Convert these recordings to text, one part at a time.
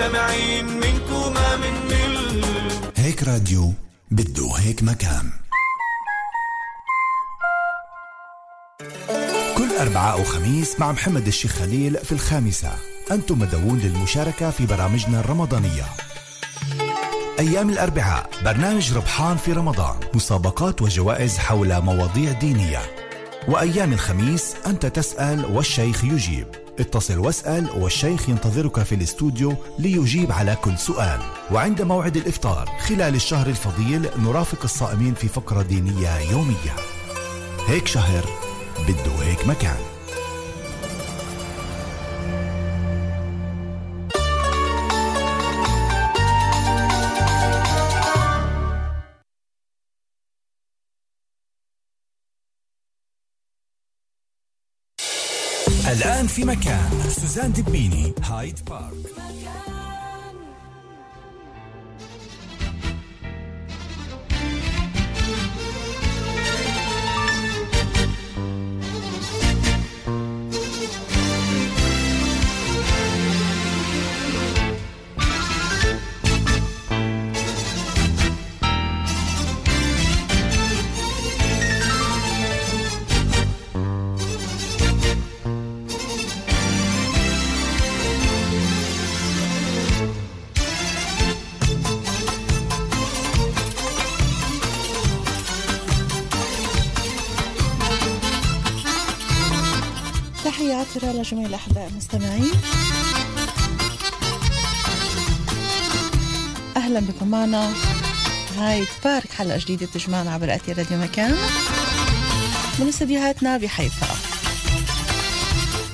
مستمعين منكم ما منمل هيك راديو بده هيك مكان. كل أربعاء وخميس مع محمد الشيخ خليل في الخامسة. أنتم مدعوون للمشاركة في برامجنا الرمضانية. أيام الأربعاء برنامج ربحان في رمضان مسابقات وجوائز حول مواضيع دينية. وأيام الخميس أنت تسأل والشيخ يجيب. اتصل واسأل والشيخ ينتظرك في الاستوديو ليجيب على كل سؤال. وعند موعد الإفطار خلال الشهر الفضيل نرافق الصائمين في فقرة دينية يومية. هيك شهر بده هيك مكان. في مكان. سوزان دبيني هايد بارك. تحياتنا لجميع الأحباء المستمعين. أهلا بكم معنا. هاي بارك حلقة جديدة تجمعنا عبر أتي راديو مكان. من استديوهاتنا بحيفا.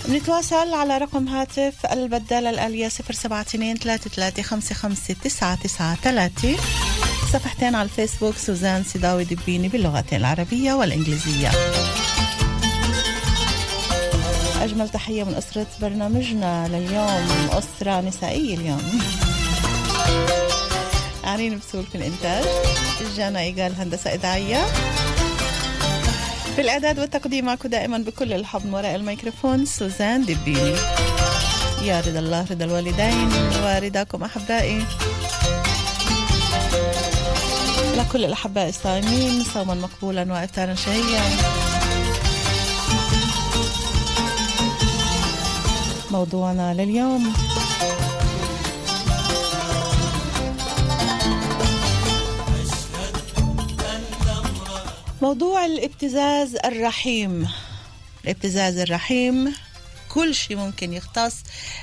بنتواصل على رقم هاتف البدالة الآلية 072 33 صفحتين على الفيسبوك سوزان سيداوي دبيني باللغتين العربية والإنجليزية. أجمل تحية من أسرة برنامجنا لليوم أسرة نسائية اليوم. عارين بسول في الإنتاج. جانا إيجال هندسة إذاعية. في الإعداد والتقديم معكم دائما بكل الحب وراء الميكروفون سوزان دبيني يا رضا الله رضا الوالدين ورضاكم أحبائي. لكل الأحباء الصائمين صوما مقبولا وإفطارا شهيا. موضوعنا لليوم. موضوع الابتزاز الرحيم. الابتزاز الرحيم كل شيء ممكن يختص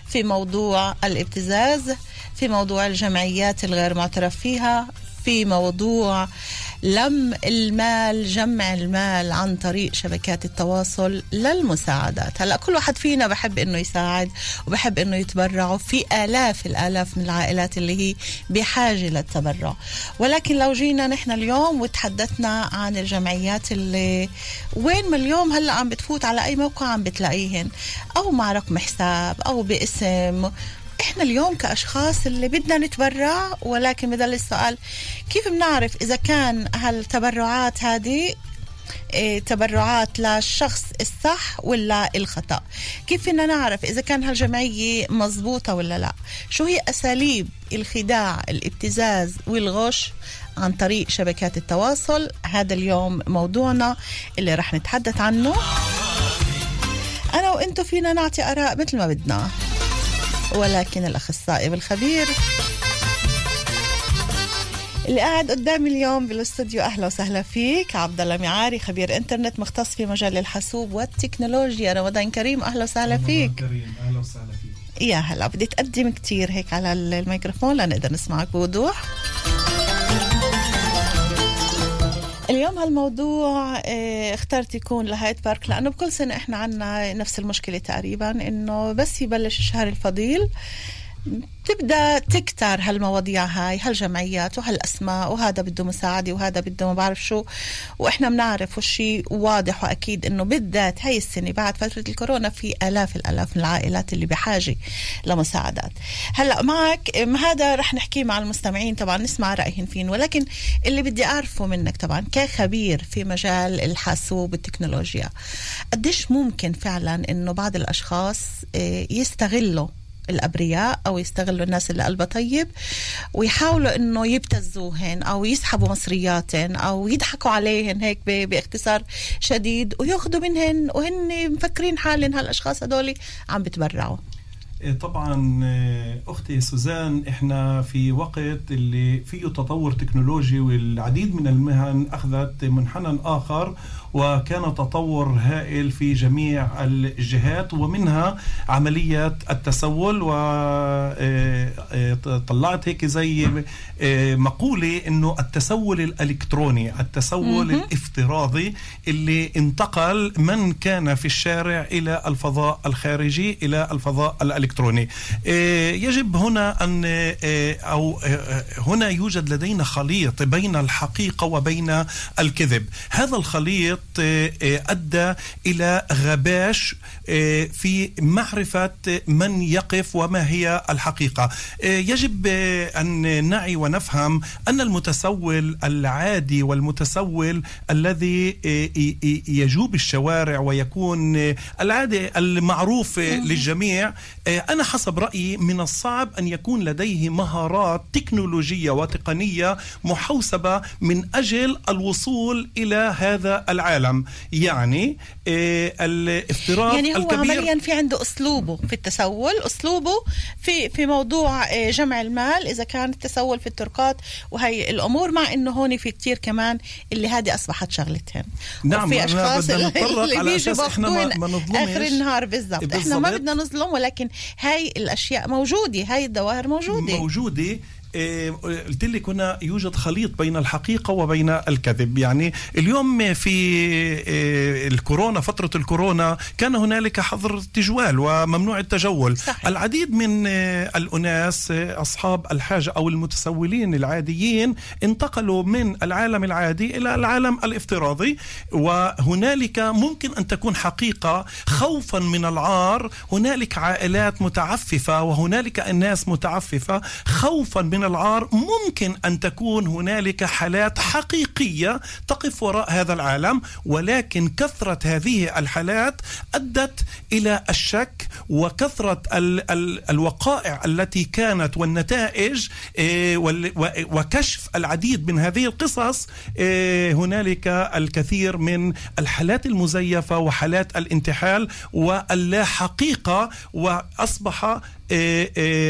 في موضوع الابتزاز في موضوع الجمعيات الغير معترف فيها في موضوع لم المال جمع المال عن طريق شبكات التواصل للمساعدات. هلأ كل واحد فينا بحب إنه يساعد وبحب إنه يتبرع وفي آلاف الآلاف من العائلات اللي هي بحاجة للتبرع. ولكن لو جينا نحن اليوم وتحدثنا عن الجمعيات اللي وين ما اليوم هلأ عم بتفوت على أي موقع عم بتلاقيهن؟ أو مع رقم حساب أو باسم إحنا اليوم كأشخاص اللي بدنا نتبرع ولكن بضل السؤال كيف بنعرف إذا كان هالتبرعات هذه إيه تبرعات للشخص الصح ولا الخطأ؟ كيف فينا نعرف إذا كان هالجمعية مزبوطة ولا لا؟ شو هي أساليب الخداع الابتزاز والغش عن طريق شبكات التواصل؟ هذا اليوم موضوعنا اللي رح نتحدث عنه. أنا وإنتو فينا نعطي آراء مثل ما بدنا. ولكن الأخصائي والخبير اللي قاعد قدامي اليوم بالاستوديو أهلا وسهلا فيك. عبد الله ميعاري خبير إنترنت مختص في مجال الحاسوب والتكنولوجيا. رمضان كريم أهلا وسهلا فيك. كريم أهلا وسهلا فيك. يا هلا بدي تقدم كتير هيك على الميكروفون لنقدر نسمعك بوضوح. اليوم هالموضوع آه اخترت يكون لهايت بارك لأنه بكل سنة إحنا عنا نفس المشكلة تقريبا إنه بس يبلش الشهر الفضيل تبدأ تكتر هالمواضيع هاي هالجمعيات وهالأسماء وهذا بده مساعدة وهذا بده ما بعرف شو. وإحنا بنعرف والشيء واضح وأكيد إنه بالذات هاي السنة بعد فترة الكورونا في آلاف الآلاف من العائلات اللي بحاجة لمساعدات. هلأ معك هذا رح نحكيه مع المستمعين طبعا نسمع رأيهم فين. ولكن اللي بدي أعرفه منك طبعا كخبير في مجال الحاسوب والتكنولوجيا قديش ممكن فعلا إنه بعض الأشخاص يستغلوا الأبرياء أو يستغلوا الناس اللي قلبها طيب ويحاولوا إنه يبتزوهن أو يسحبوا مصرياتهن أو يضحكوا عليهن هيك باختصار شديد وياخذوا منهن وهن مفكرين حالهم هالأشخاص هدول عم بتبرعوا. إيه، طبعا إيه، أختي سوزان إحنا في وقت اللي فيه تطور تكنولوجي والعديد من المهن أخذت منحنى آخر وكان تطور هائل في جميع الجهات ومنها عمليه التسول وطلعت هيك زي إيه، مقولة إنه التسول الإلكتروني التسول الافتراضي اللي انتقل من كان في الشارع إلى الفضاء الخارجي إلى الفضاء الإلكتروني. إيه، يجب هنا أو إيه، هنا يوجد لدينا خليط بين الحقيقة وبين الكذب. هذا الخليط إيه، أدى إلى غباش إيه، في معرفة من يقف وما هي الحقيقة. إيه، يجب أن نعي ونفهم أن المتسول العادي والمتسول الذي يجوب الشوارع ويكون العادي المعروف للجميع. أنا حسب رأيي من الصعب أن يكون لديه مهارات تكنولوجية وتقنية محوسبة من أجل الوصول إلى هذا العالم. يعني إيه، الافتراض يعني هو الكبير. عمليا في عنده أسلوبه في التسول أسلوبه في في موضوع آه، جمع المال إذا كان التسول في التركات وهي الأمور مع إنه هون في كتير كمان اللي هذه أصبحت شغلتهم. نعم، وفي بدنا اللي, بيجوا أساس إحنا ما- باخدوهن ما نظلمش. آخر النهار بالضبط. إحنا ما. بدنا نظلم ولكن هاي الأشياء موجودة هاي الظواهر موجودة. موجودة. إيه، قلت لك هنا يوجد خليط بين الحقيقة وبين الكذب. يعني اليوم في إيه، الكورونا فترة الكورونا كان هنالك حظر تجوال وممنوع التجول. صحيح. العديد من إيه، الأناس إيه، أصحاب الحاجة أو المتسولين العاديين انتقلوا من العالم العادي إلى العالم الافتراضي وهنالك ممكن أن تكون حقيقة خوفا من العار. هنالك عائلات متعففة وهنالك الناس متعففة خوفا من العار ممكن أن تكون هنالك حالات حقيقية تقف وراء هذا العالم ولكن كثرة هذه الحالات أدت إلى الشك وكثرة ال ال الوقائع التي كانت والنتائج إيه، وكشف العديد من هذه القصص إيه، هنالك الكثير من الحالات المزيفة وحالات الانتحال واللا حقيقة وأصبح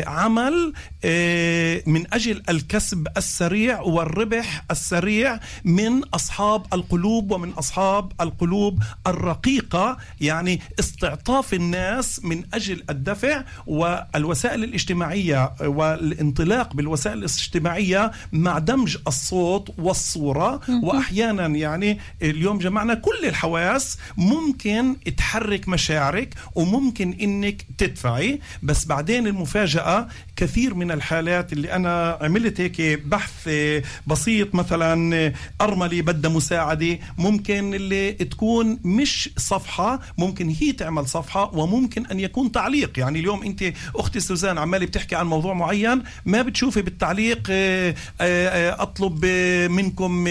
عمل إيه، من أجل الكسب السريع والربح السريع من أصحاب القلوب ومن أصحاب القلوب الرقيقة يعني استعطاف الناس من أجل الدفع والوسائل الاجتماعية والانطلاق بالوسائل الاجتماعية مع دمج الصوت والصورة. وأحيانا يعني اليوم جمعنا كل الحواس ممكن تحرك مشاعرك وممكن إنك تدفعي بس بعدين المفاجأة كثير من الحالات اللي أنا عملت هيك بحث بسيط مثلا ارمله بدها مساعدة ممكن اللي تكون مش صفحة ممكن هي تعمل صفحة وممكن أن يكون تعليق. يعني اليوم أنت أختي سوزان عمالة بتحكي عن موضوع معين ما بتشوفي بالتعليق آه، آه، أطلب منكم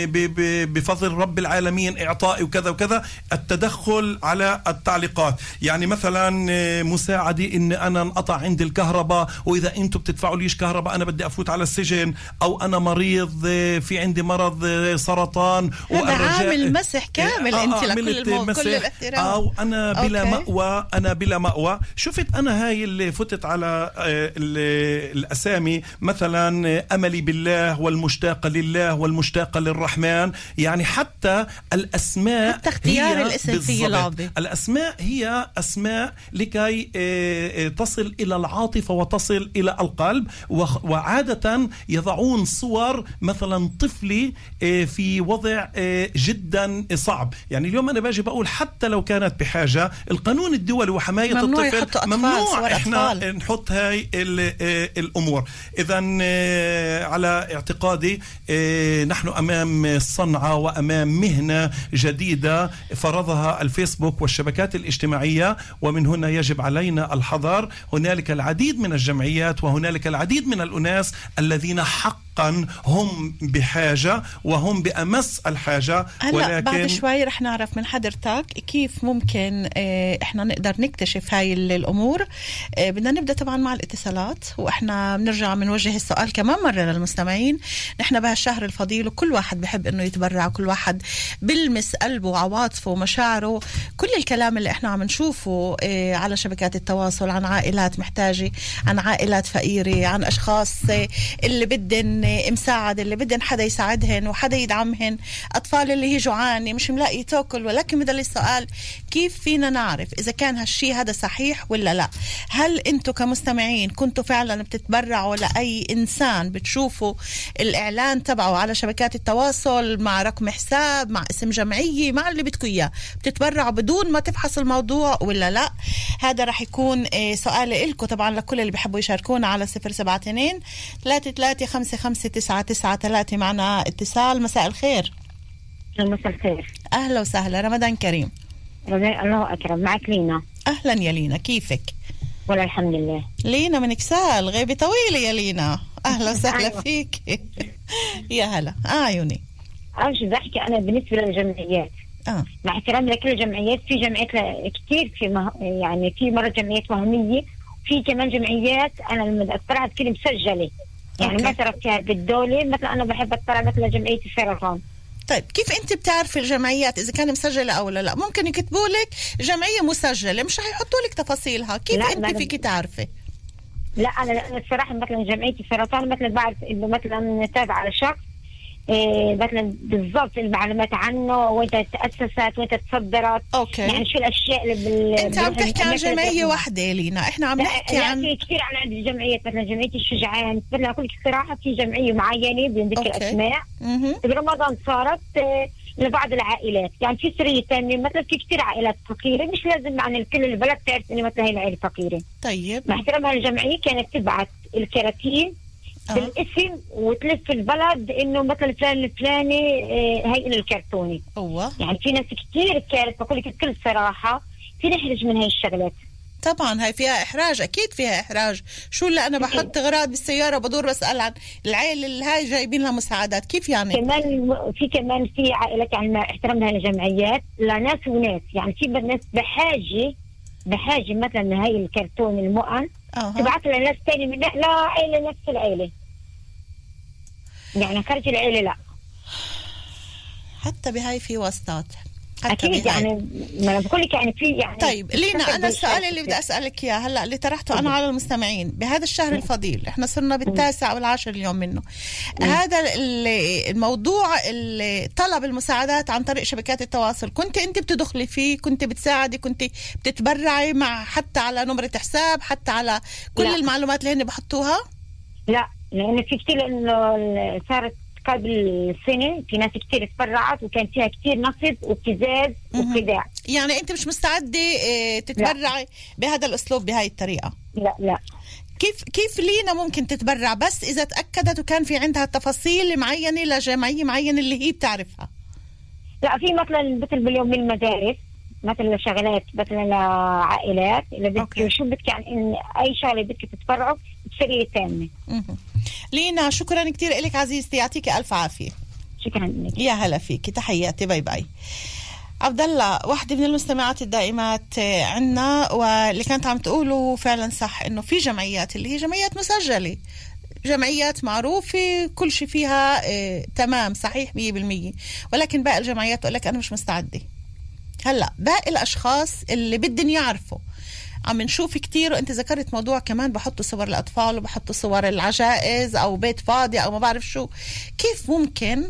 بفضل رب العالمين إعطائي وكذا وكذا التدخل على التعليقات. يعني مثلا آه، مساعدة إن أنا انقطع عندي الكهرباء وإذا أنتم بتدفعوا ليش كهرباء أنا بدي أفوت على السجن أو أنا مريض آه، في عندي مرض آه، سرطان هذا عامل مسح كامل آه، أنت آه، لكل عملت المو... كل. الاحترام أو أنا بلا أوكي. مأوى أنا بلا مأوى شفت أنا هاي اللي فتت على ال- الأسامي مثلا أملي بالله والمشتاقه لله والمشتاقه للرحمن يعني حتى الأسماء حتى اختيار الاسم. لعبة. الأسماء هي أسماء لكي تصل إلى العاطفة وتصل إلى القلب وعادة يضعون صور مثلا طفلي آه، في وضع آه، جدا صعب. يعني اليوم أنا باجي بقول حتى لو كانت بحاجة القانون الدولي وحماية ممنوع الطفل يحطوا أطفال، ممنوع إحنا أطفال. نحط هاي آه، الأمور. اذا على اعتقادي نحن أمام صنعة وأمام مهنة جديدة فرضها الفيسبوك والشبكات الاجتماعية ومن هنا يجب علينا الحذر. هنالك العديد من الجمعيات وهنالك العديد من الأناس الذين حق حقا هم بحاجة وهم بأمس الحاجة هلا بعد شوي رح نعرف من حضرتك كيف ممكن آه، إحنا نقدر نكتشف هاي ال- الأمور. آه، بدنا نبدأ طبعا مع الاتصالات وإحنا بنرجع بنوجه السؤال كمان مرة للمستمعين. نحن بهالشهر الفضيل وكل واحد بحب إنه يتبرع كل واحد بلمس قلبه وعواطفه ومشاعره كل الكلام اللي إحنا عم نشوفه آه، على شبكات التواصل عن عائلات محتاجة عن عائلات فقيرة عن أشخاص آه، اللي بدن آه، مساعده اللي بدن حدا يساعدهن وحدا يدعمهن. أطفال اللي هي جوعانه مش ملاقي تاكل. ولكن بدل السؤال كيف فينا نعرف إذا كان هالشي هذا صحيح ولا لا؟ هل أنتم كمستمعين كنتوا فعلا بتتبرعوا لأي إنسان بتشوفوا الإعلان تبعه على شبكات التواصل مع رقم حساب مع اسم جمعية مع اللي بدكم إياه؟ بتتبرعوا بدون ما تفحص الموضوع ولا لا؟ هذا رح يكون آه، سؤال لكم طبعا لكل اللي بيحبوا يشاركونا على 072 3355 معنا اتصال. مساء الخير. مساء الخير. أهلا وسهلا. رمضان كريم. رضي الله أكرم. معك لينا. أهلا يا لينا. كيفك؟ ولا الحمد لله. لينا من إكسال. غيبة طويلة يا لينا. أهلا وسهلا أيوة. فيك. يا هلا. اعيني أول شيء بدي احكي أنا بالنسبة للجمعيات. آه. مع احترامي لكل الجمعيات في جمعيات كثير في مه... يعني في مرة جمعيات وهمية في كمان جمعيات أنا لما اطلعت كده مسجله يعني okay. ما تركتها بالدولة مثلا أنا بحب اطلع مثلا جمعية السرطان طيب كيف أنت بتعرفي الجمعيات إذا كان مسجلة أو لا؟ لا ممكن يكتبوا لك جمعية مسجلة مش حيحطوا لك تفاصيلها. كيف لا، أنت ما- فيك تعرفي؟ لا أنا أنا الصراحة مثلا جمعية السرطان مثلا بعرف إنه مثلا تابع على شخص إيه مثلا بالضبط المعلومات عنه وين تأسست وين تصدرت. okay. يعني شو الأشياء اللي بال أنت عم تحكي عن جمعية واحدة لينا. إحنا عم نحكي عن في كثير عن عندي جمعيات مثلا جمعية الشجعان. مثلا أقول لك الصراحه في جمعية معينة بدون ذكر okay. اسماء. برمضان صارت آه، لبعض العائلات. يعني في سرية ثانية مثلا في كثير عائلات فقيرة. مش لازم عن كل البلد تعرف إنه مثلا هي العائله فقيرة. طيب. مع احترامها الجمعية كانت تبعت الكراتين آه. بالاسم وتلف البلد إنه مثلا فلان الفلاني آه، هي الكرتوني. هو يعني في ناس كثير كانت بقول لك بكل صراحة في نحرج من هاي الشغلات. طبعا هاي فيها إحراج أكيد فيها إحراج. شو اللي أنا بحط أغراض بالسيارة وبدور بسأل عن العيله اللي هاي جايبين لها مساعدات. كيف يعني؟ كمان في كمان في عائلات يعني مع احترامها للجمعيات لناس وناس. يعني في ناس بحاجة بحاجة مثلا لهي الكرتون المؤن. أها. تبعت لناس ثاني من لا عائله نفس العائله يعني خارج العائله لا. حتى بهاي في واسطات. أكيد بهاي. يعني ما أنا بقول لك يعني في يعني طيب لينا أنا السؤال اللي بدي أسألك إياه هلأ اللي طرحته أنا على المستمعين بهذا الشهر الفضيل إحنا صرنا بالتاسع والعاشر اليوم منه. هذا ال- الموضوع ال- طلب المساعدات عن طريق شبكات التواصل كنت أنت بتدخلي فيه كنت بتساعدي كنت بتتبرعي مع حتى على نمرة حساب حتى على كل لا. المعلومات اللي هن بحطوها؟ لا لأن في كثير إنه صارت قبل سنة في ناس كثير تبرعت وكان فيها كثير نصب وابتزاز. وخداع. يعني أنت مش مستعدة آه، تتبرعي بهذا الأسلوب بهاي الطريقة؟ لا لا. كيف كيف لينا ممكن تتبرع؟ بس إذا تأكدت وكان في عندها تفاصيل معينة لجمعية معينة اللي هي بتعرفها. لا في مثلا مثل باليوم من المدارس مثلا شغلات مثلا لعائلات اللي okay. بدك شو بدك يعني أي شغلة بدك تتبرعوا بسريه تامه. لينا شكرا كثير لك عزيزتي يعطيك ألف عافية. شكرا لك. يا هلا فيك. تحياتي. bye bye. عبد الله واحدة من المستمعات الدائمات عنا واللي كانت عم تقوله فعلا صح إنه في جمعيات اللي هي جمعيات مسجلة. جمعيات معروفة كل شيء فيها آه، تمام صحيح 100% ولكن باقي الجمعيات تقول لك أنا مش مستعدة. هلا باقي الأشخاص اللي بدهم يعرفوا. عم نشوف كتير. وانت ذكرت موضوع كمان بحطوا صور الأطفال وبحطوا صور العجائز أو بيت فاضي أو ما بعرف شو. كيف ممكن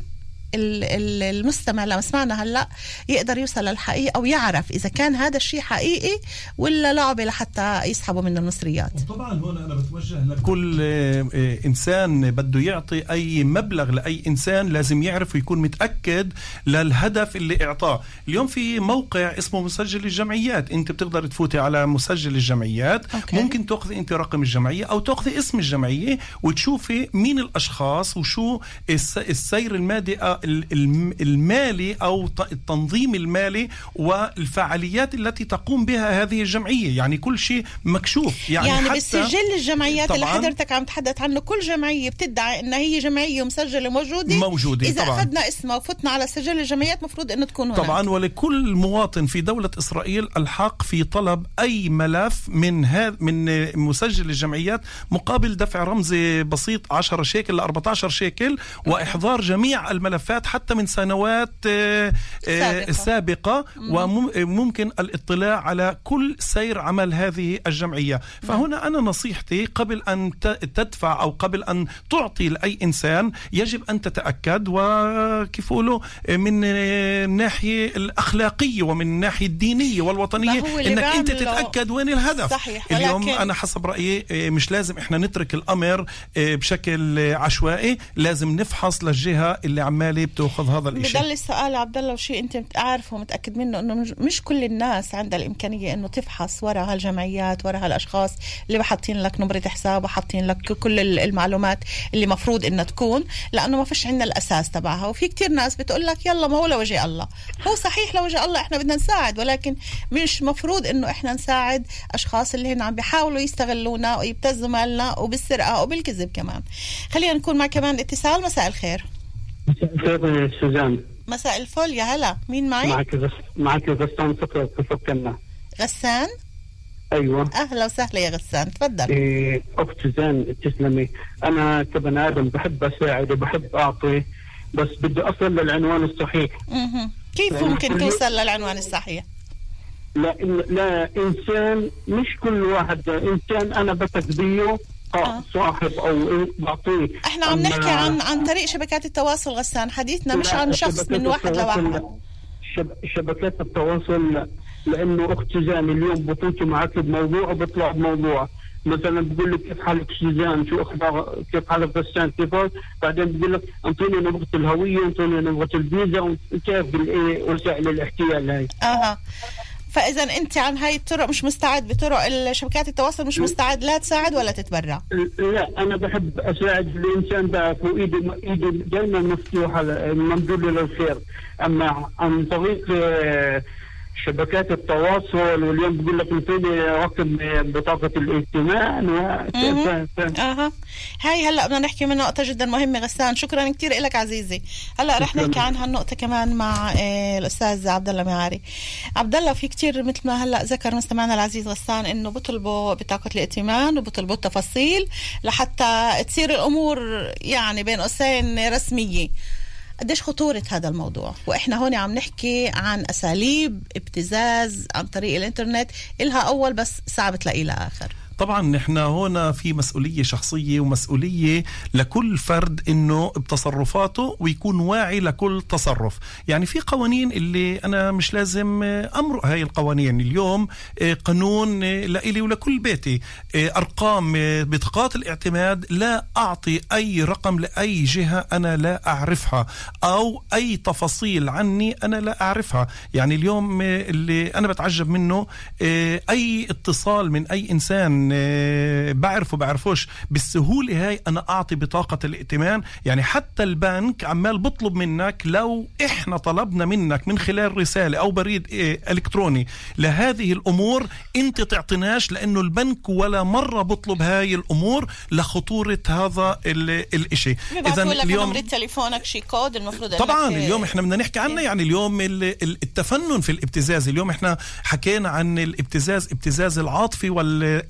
المستمع لما سمعنا هلا يقدر يوصل للحقيقة ويعرف إذا كان هذا الشيء حقيقي ولا لعبة لحتى يسحبوا منه المصريات. طبعا هون أنا بتوجه لكل آه، آه، إنسان بده يعطي أي مبلغ لأي إنسان لازم يعرف ويكون متأكد للهدف اللي إعطاه. اليوم في موقع اسمه مسجل الجمعيات. أنت بتقدر تفوتي على مسجل الجمعيات. okay. ممكن تأخذي أنت رقم الجمعية أو تأخذي اسم الجمعية وتشوفي مين الأشخاص وشو الس- السير المادي والمالي أو ط- التنظيم المالي والفعاليات التي تقوم بها هذه الجمعية يعني كل شيء مكشوف يعني, يعني, حتى بالسجل الجمعيات اللي. حضرتك عم تحدث عنه كل جمعية بتدعي انها هي جمعية مسجلة موجودة موجودة إذا طبعاً. أخذنا اسمها وفتنا على سجل الجمعيات مفروض إنه تكون هناك طبعا ولكل مواطن في دولة إسرائيل الحق في طلب أي ملف من هذا من مسجل الجمعيات مقابل دفع رمزي بسيط 10 شيكل ل 14 شيكل وإحضار جميع الملفات حتى من سنوات آه، آه، سابقة. سابقة وممكن الاطلاع على كل سير عمل هذه الجمعية. فهنا أنا نصيحتي قبل أن تدفع أو قبل أن تعطي لأي إنسان يجب أن تتأكد وكيف من الناحية الأخلاقية ومن الناحية الدينية والوطنية أنك أنت تتأكد وين الهدف. صحيح، اليوم أنا حسب رأيي آه، مش لازم إحنا نترك الأمر بشكل عشوائي لازم نفحص للجهة اللي عمالة بتأخذ هذا الإشي. بضل السؤال عبد الله وشيء أنت عارفه ومتأكد منه إنه مش- كل الناس عندها الإمكانية إنه تفحص وراء هالجمعيات وراء هالأشخاص اللي بحاطين لك نمرة حساب وحاطين لك كل ال- المعلومات اللي مفروض إنها تكون لأنه ما فيش عندنا الأساس تبعها. وفي كتير ناس بتقول لك يلا ما هو لوجه الله. هو صحيح لوجه الله إحنا بدنا نساعد ولكن مش مفروض إنه إحنا نساعد أشخاص اللي هن عم بيحاولوا يستغلونا ويبتزوا مالنا وبالسرقة وبالكذب كمان. خلينا نكون مع كمان اتصال. مساء الخير. خير سوزان. مساء الفل يا هلا. مين معي؟ معك غس... معك غسان فكرة تفكرنا غسان؟ أيوه. أهلا وسهلا يا غسان تفضل. إيه، أخت سوزان تسلمي. أنا كبني آدم بحب أساعد وبحب أعطي بس بدي أصل للعنوان الصحيح. مهم. كيف يعني ممكن توصل للعنوان الصحيح؟ لا لا إنسان مش كل واحد إنسان أنا بثق بيه آه. صاحب أو إيه بعطيه. إحنا عم نحكي عن عن طريق شبكات التواصل غسان. حديثنا مش عن شخص من واحد لواحد. شب... شبكات التواصل لا. لأنه أخت سوزان اليوم بطلت معك بموضوع وبطلع بموضوع. مثلا بقول لك كيف حالك سوزان؟ شو أخبار كيف حالك غسان؟ كيف؟ بعدين بقول لك انطوني نبغة الهوية انطوني نبغة الفيزا وكيف بالإيه؟ وسائل الاحتيال هاي. أها. فإذا أنت عن هاي الطرق مش مستعد بطرق شبكات التواصل مش مستعد لا تساعد ولا تتبرع. لا أنا بحب أساعد الإنسان وايدي ايدي دائما مفتوحة ممدوده للخير. أما عن طريق آه، شبكات التواصل واليوم بقول لك انطيني رقم بطاقة الائتمان أها. هاي هلأ بدنا نحكي من نقطة جدا مهمة غسان. شكرا كثير لك عزيزي. هلأ رح. نحكي عن هالنقطة كمان مع آه، الأستاذ عبد الله معاري. عبد الله في كثير مثل ما هلأ ذكر مستمعنا العزيز غسان إنه بيطلبوا بطاقة الائتمان وبيطلبوا التفاصيل لحتى تصير الأمور يعني بين قوسين رسمية. قديش خطورة هذا الموضوع؟ وإحنا هون عم نحكي عن أساليب ابتزاز عن طريق الإنترنت إلها أول بس صعب تلاقي لها آخر طبعا نحن هنا في مسؤولية شخصية ومسؤولية لكل فرد إنه بتصرفاته ويكون واعي لكل تصرف. يعني في قوانين اللي أنا مش لازم أمرق هاي القوانين اليوم آه، قانون آه، لإلي ولكل بيتي. آه، أرقام بطاقات الاعتماد لا أعطي أي رقم لأي جهة أنا لا أعرفها أو أي تفاصيل عني أنا لا أعرفها. يعني اليوم اللي أنا بتعجب منه أي اتصال من أي إنسان آه، بعرفه بعرفوش بالسهولة هاي أنا أعطي بطاقة الائتمان. يعني حتى البنك عمال بطلب منك لو إحنا طلبنا منك من خلال رسالة أو بريد آه، إلكتروني لهذه الأمور أنت تعطيناش لأنه البنك ولا مرة بطلب هاي الأمور لخطورة هذا ال- الإشي. بيبعثوا لك اليوم نمرة تليفونك شي كود المفروض طبعا إنك- اليوم إحنا بدنا نحكي عنه. يعني اليوم ال- ال- التفنن في الابتزاز. اليوم إحنا حكينا عن الابتزاز ابتزاز العاطفي وال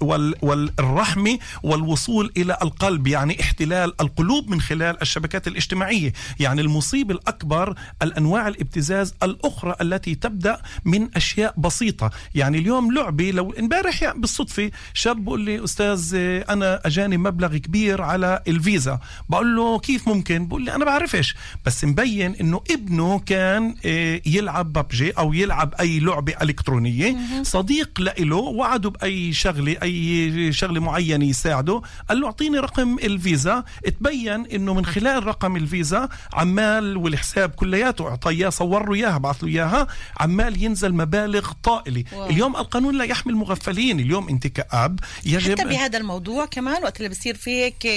وال والرحمي والوصول إلى القلب يعني احتلال القلوب من خلال الشبكات الاجتماعية. يعني المصيبه الأكبر الأنواع الابتزاز الأخرى التي تبدأ من أشياء بسيطة. يعني اليوم لعبة لو امبارح يعني بالصدفة شاب بقول لي أستاذ آه، أنا أجاني مبلغ كبير على الفيزا. بقول له كيف ممكن؟ بقول لي أنا بعرفش. بس مبين إنه ابنه كان آه، يلعب ببجي أو يلعب أي لعبة إلكترونية. صديق لإله وعده بأي شغلة أي اي شغلة معينة يساعده. قال له أعطيني رقم الفيزا. تبين إنه من خلال رقم الفيزا عمال والحساب كلياته أعطاه إياه صور له إياها بعث له إياها. عمال ينزل مبالغ طائلة. واو. اليوم القانون لا يحمي المغفلين. اليوم أنت كآب يجب حتى بهذا الموضوع كمان وقت اللي بصير فيك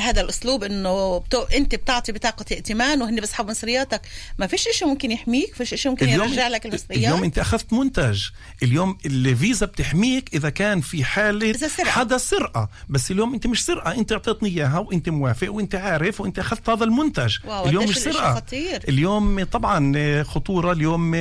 هذا الأسلوب إنه بتو... أنت بتعطي بطاقة ائتمان وهن بيسحبوا مصرياتك. ما فيش شيء ممكن يحميك فيش شيء ممكن يرجع لك المصريات. اليوم أنت أخذت منتج. اليوم الفيزا بتحميك إذا كان في حاله سرقة. حدا سرقة بس اليوم أنت مش سرقة أنت أعطيتني إياها وأنت موافق وأنت عارف وأنت أخذت هذا المنتج اليوم مش سرقة خطير. اليوم طبعا خطورة اليوم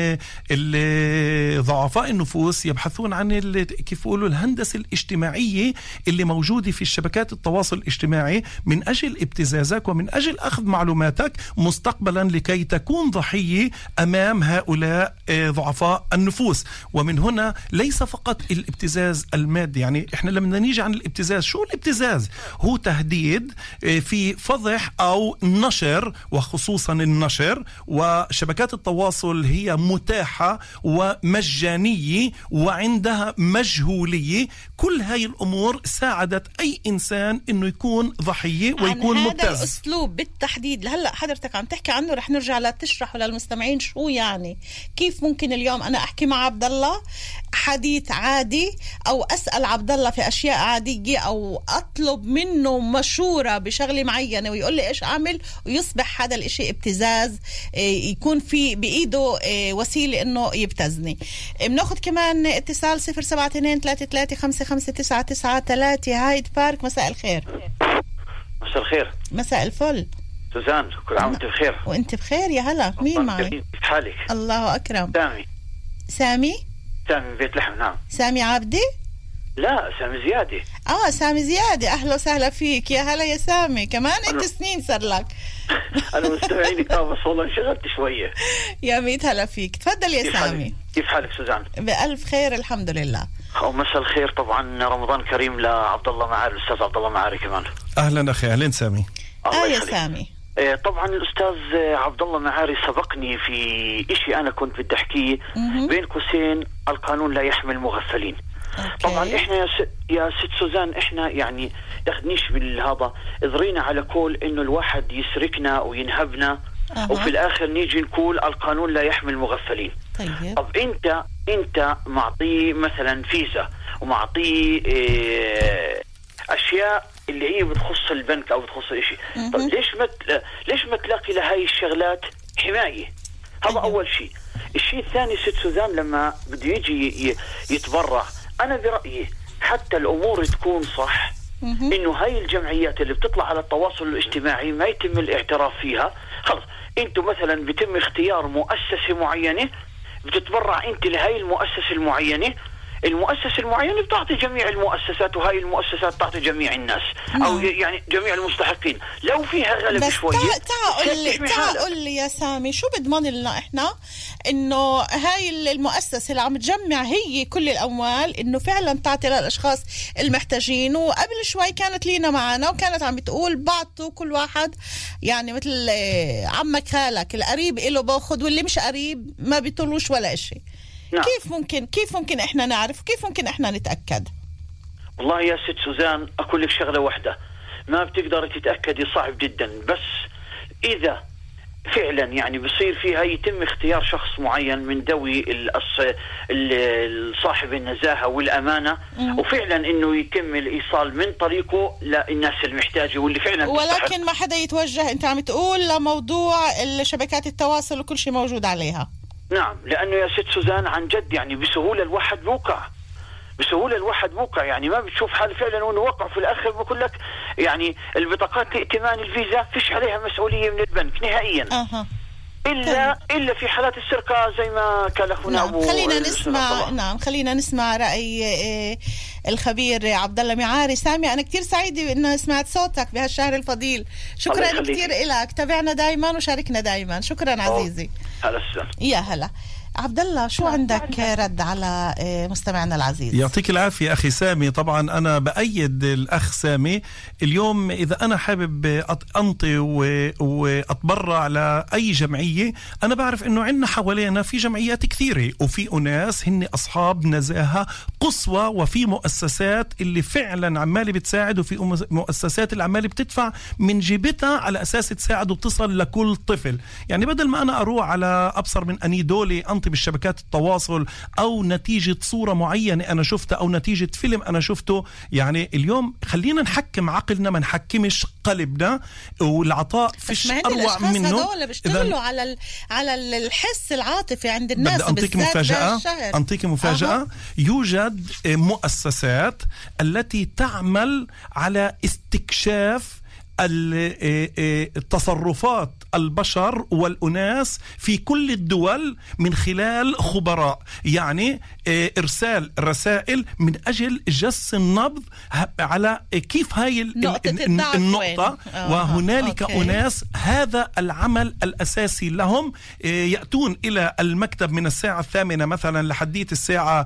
ال- ضعفاء النفوس يبحثون عن كيف يقولوا الهندسة الاجتماعية اللي موجودة في الشبكات التواصل الاجتماعي من أجل ابتزازك ومن أجل أخذ معلوماتك مستقبلا لكي تكون ضحية أمام هؤلاء ضعفاء النفوس ومن هنا ليس فقط الابتزاز المادي يعني إحنا لما نيجي عن الابتزاز شو الابتزاز؟ هو تهديد آه، في فضح أو نشر وخصوصا النشر وشبكات التواصل هي متاحة ومجانية وعندها مجهولية. كل هاي الأمور ساعدت أي إنسان إنه يكون ضحية ويكون عن هذا مبتز. الأسلوب بالتحديد. هلا حضرتك عم تحكي عنه رح نرجع لتشرحه للمستمعين. شو يعني؟ كيف ممكن اليوم أنا أحكي مع عبد الله؟ حديث عادي أو أسأل عبد الله في أشياء عادية أو أطلب منه مشورة بشغلة معينة ويقول لي إيش أعمل ويصبح هذا الإشي ابتزاز إيه، يكون في بإيده إيه، وسيلة إنه يبتزني. بناخذ كمان اتصال 072 33 هايد بارك مساء الخير. مساء الخير. مساء الفل. سوزان كل عام وأنت بخير؟ وأنت بخير يا هلا. مين معي. كيف حالك؟ الله أكرم. سامي. سامي؟ سامي من بيت لحم نعم. سامي عبدي لا سامي زيادة. آه سامي زيادة. أهلا وسهلا فيك. يا هلا يا سامي. كمان أنت سنين صار لك. أنا مستمعينك آه، بس والله انشغلت شوية. يا ميت هلا فيك. تفضل يا كيف سامي. حالك؟ كيف حالك سوزان؟ بألف خير الحمد لله. ومساء الخير. طبعا رمضان كريم لعبد الله معاري الاستاذ عبد الله معاري كمان. أهلا أخي. أهلا سامي. الله آه يا. سامي. آه، طبعا الاستاذ آه، عبد الله معاري سبقني في إشي أنا كنت بدي أحكيه. بين قوسين القانون لا يحمي المغفلين okay. طبعا إحنا يا ست يا ست سوزان إحنا يعني تاخذنيش بالهذا اضرينا على كل إنه الواحد يسرقنا وينهبنا أها. وفي الآخر نيجي نقول القانون لا يحمي المغفلين طيب طب أنت أنت معطيه مثلا فيزا ومعطيه إيه أشياء اللي هي بتخص البنك أو بتخص شيء طب. ليش ما ت- ليش ما تلاقي لهي الشغلات حماية هذا. أول شيء الشيء الثاني ست سوزان لما بده يجي ي- يتبرع أنا برأيي حتى الأمور تكون صح. إنه هاي الجمعيات اللي بتطلع على التواصل الاجتماعي ما يتم الاعتراف فيها خلص أنتم مثلا بيتم اختيار مؤسسة معينة بتتبرع إنت لهي المؤسسة المعينة المؤسسة المعينة بتعطي جميع المؤسسات وهاي المؤسسات تعطي جميع الناس. أو نعم. يعني جميع المستحقين. لو فيها غلب بس شوية تعال تعال لي تعال حالك. قول لي يا سامي شو بضمن لنا إحنا؟ إنه هاي المؤسسة اللي عم تجمع هي كل الأموال إنه فعلا تعطي للأشخاص المحتاجين. وقبل شوي كانت لينا معنا وكانت عم بتقول بعطوا كل واحد يعني مثل آه، عمك خالك القريب له باخذ واللي مش قريب ما بيطلوش ولا شيء نعم. كيف ممكن كيف ممكن إحنا نعرف؟ كيف ممكن إحنا نتأكد؟ والله يا ست سوزان أقول لك شغلة واحدة. ما بتقدري تتأكدي صعب جدا بس إذا فعلا يعني بصير فيها يتم اختيار شخص معين من ذوي صاحب النزاهة والأمانة وفعلا إنه يتم الإيصال من طريقه للناس المحتاجة واللي فعلا. ولكن ما حدا يتوجه أنت عم تقول لموضوع شبكات التواصل وكل شيء موجود عليها. نعم لأنه يا ست سوزان عن جد يعني بسهولة الواحد بوقع بسهولة الواحد بوقع يعني ما بتشوف حال فعلا وإنه وقع في الآخر بقول لك يعني البطاقات ائتمان الفيزا فيش عليها مسؤولية من البنك نهائيا. أها. إلا إلا في حالات السرقة زي ما كان أخونا نعم أبو خلينا نسمع. نعم خلينا نسمع رأي آه، الخبير عبد الله معاري. سامي أنا كثير سعيدة انه سمعت صوتك بهالشهر الفضيل. شكرا. كثير لك تابعنا دائما وشاركنا دائما شكرا عزيزي. هلا يا هلا. عبد الله شو عندك رد على آه، مستمعنا العزيز؟ يعطيك العافية أخي سامي. طبعا أنا بأيد الأخ سامي. اليوم إذا أنا حابب أط- أنطي و- وأتبرع لأي جمعية أنا بعرف أنه عندنا حوالينا في جمعيات كثيرة وفي أناس هن أصحاب نزاهة قصوى وفي مؤسسات اللي فعلا عمالة بتساعد وفي مؤسسات اللي عمالة بتدفع من جيبتها على أساس تساعد وتصل لكل طفل. يعني بدل ما أنا أروح على أبصر من أنيدولي أنطي بالشبكات التواصل أو نتيجة صورة معينة أنا شفتها أو نتيجة فيلم أنا شفته يعني اليوم خلينا نحكم عقلنا ما نحكمش قلبنا والعطاء فيش الأشخاص منه هذول بيشتغلوا على ال... على ال- الحس العاطفي عند الناس بدي مفاجأة بهالشهر. أنطيك مفاجأة أها. يوجد مؤسسات التي تعمل على استكشاف ال- تصرفات البشر والأناس في كل الدول من خلال خبراء يعني إرسال رسائل من أجل جس النبض على كيف هاي النقطة؟ آه، وهنالك أوكي. أناس هذا العمل الأساسي لهم إيه، يأتون إلى المكتب من الساعة الثامنة مثلا لحديت الساعة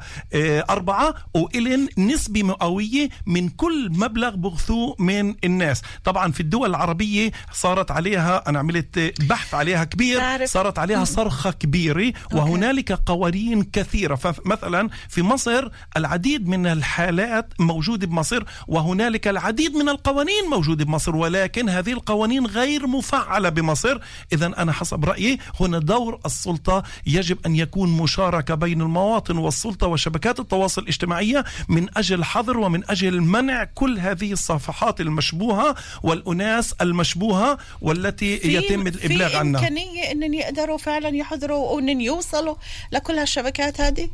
أربعة وإلين نسبة مئوية من كل مبلغ بغثوه من الناس طبعا في الدول العربية صارت عليها أنا عملت بحث عليها كبير صارت عليها صرخة كبيرة وهنالك قوانين كثيرة. فمثلا في مصر العديد من الحالات موجودة بمصر وهنالك العديد من القوانين موجودة بمصر ولكن هذه القوانين غير مفعلة بمصر. إذا أنا حسب رأيي هنا دور السلطة يجب أن يكون مشاركة بين المواطن والسلطة وشبكات التواصل الاجتماعية من أجل حظر ومن أجل منع كل هذه الصفحات المشبوهة والأناس المشبوهة والتي يتم الإبلاغ في عنها. إمكانية إنهم يقدروا فعلا يحضروا وإنهم يوصلوا لكل هالشبكات هذه؟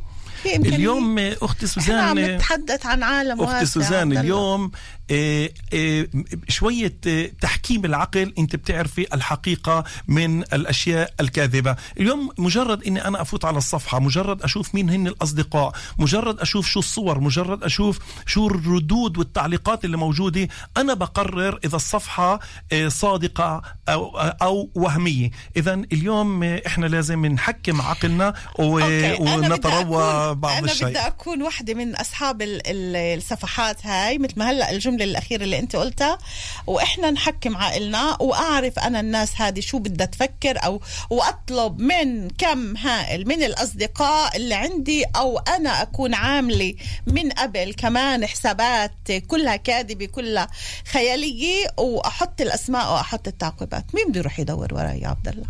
في إمكانية اليوم أختي إحنا عم سوزان نتحدث عن عالم أختي سوزان. اليوم آه، آه، شوية آه، تحكيم العقل أنت بتعرفي الحقيقة من الأشياء الكاذبة اليوم مجرد إني أنا أفوت على الصفحة مجرد أشوف مين هن الأصدقاء مجرد أشوف شو الصور مجرد أشوف شو الردود والتعليقات اللي موجودة أنا بقرر إذا الصفحة آه، صادقة أو أو وهمية اذا اليوم إحنا لازم نحكم عقلنا أنا ونتروى بعض أنا الشيء. بدي أكون واحدة من أصحاب ال- ال- الصفحات هاي مثل ما هلأ الجملة الأخيرة اللي أنت قلتها. وإحنا نحكم عقلنا وأعرف أنا الناس هذه شو بدها تفكر أو وأطلب من كم هائل من الأصدقاء اللي عندي أو أنا أكون عاملة من قبل كمان حسابات كلها كاذبة كلها خيالية. وأحط الأسماء وأحط التعقيبات. مين بده يروح يدور وراي يا عبد الله؟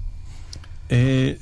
إيه،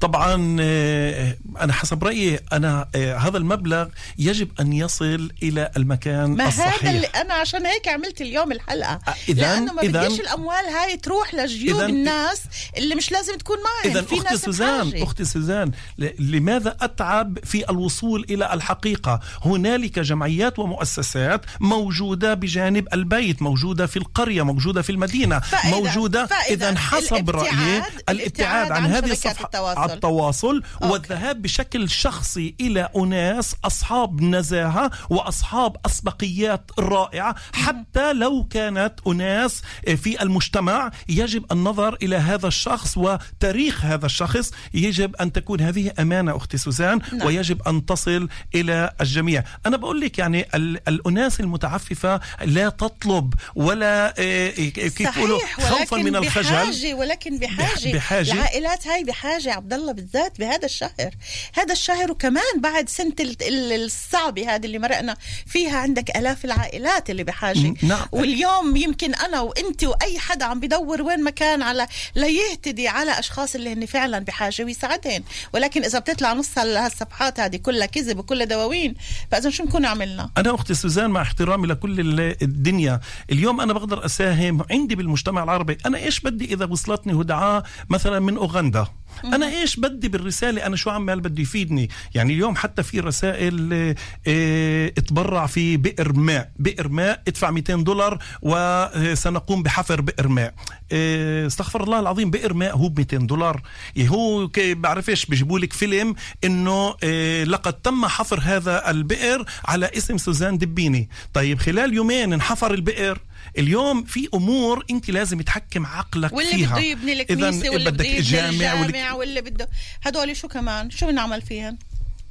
طبعا إيه، أنا حسب رأيي أنا إيه، هذا المبلغ يجب أن يصل إلى المكان ما الصحيح. هذا اللي أنا عشان هيك عملت اليوم الحلقة. إذن- لأنه ما إذن- بديش الأموال هاي تروح لجيوب الناس اللي مش لازم تكون معهم اذا أختي سوزان بحاجة. أختي سوزان لماذا أتعب في الوصول إلى الحقيقة؟ هنالك جمعيات ومؤسسات موجودة بجانب البيت موجودة في القرية موجودة في المدينة فإذا- موجودة اذا حسب رأيي الابتعاد- الابتعاد عن عن هذه الصفحة. التواصل. أوكي. والذهاب بشكل شخصي إلى أناس أصحاب نزاهة وأصحاب أسبقيات رائعة حتى لو كانت أناس في المجتمع يجب النظر إلى هذا الشخص وتاريخ هذا الشخص يجب أن تكون هذه أمانة أختي سوزان نعم. ويجب أن تصل إلى الجميع أنا بقول لك يعني ال- الأناس المتعففة لا تطلب ولا آه، كيف صحيح خوفا ولكن من الخجل بحاجة ولكن بحاجة بحاجة. العائلات هاي بحاجة عبد الله بالذات بهذا الشهر. هذا الشهر وكمان بعد سنة ال- ال- الصعبة هذه اللي مرقنا فيها عندك آلاف العائلات اللي بحاجة. نعم. واليوم يمكن أنا وأنت وأي حدا عم بدور وين مكان على ليهتدي على أشخاص اللي هن فعلا بحاجة ويساعدهم ولكن إذا بتطلع نص هال- هالصفحات هذه كلها كذب وكلها دواوين فإذا شو نكون عملنا؟ أنا أختي سوزان مع احترامي لكل ال- الدنيا. اليوم أنا بقدر أساهم عندي بالمجتمع العربي. أنا إيش بدي إذا وصلتني هدعاء مثلا من أوغندا؟ أنا إيش بدي بالرسالة؟ أنا شو عمال بده يفيدني؟ يعني اليوم حتى في رسائل آه، آه، اتبرع في بئر ماء. بئر ماء ادفع 200 دولار وسنقوم بحفر بئر ماء. آه، استغفر الله العظيم بئر ماء هو ب 200 دولار. يعني هو بعرفش بيجيبوا لك فيلم إنه آه، لقد تم حفر هذا البئر على اسم سوزان دبيني. طيب خلال يومين انحفر البئر. اليوم في أمور أنت لازم تحكم عقلك واللي فيها. بده يبني الكنيسة واللي بده يبني جامع واللي الجامع واللي بده هدول شو كمان؟ شو بنعمل فيهن؟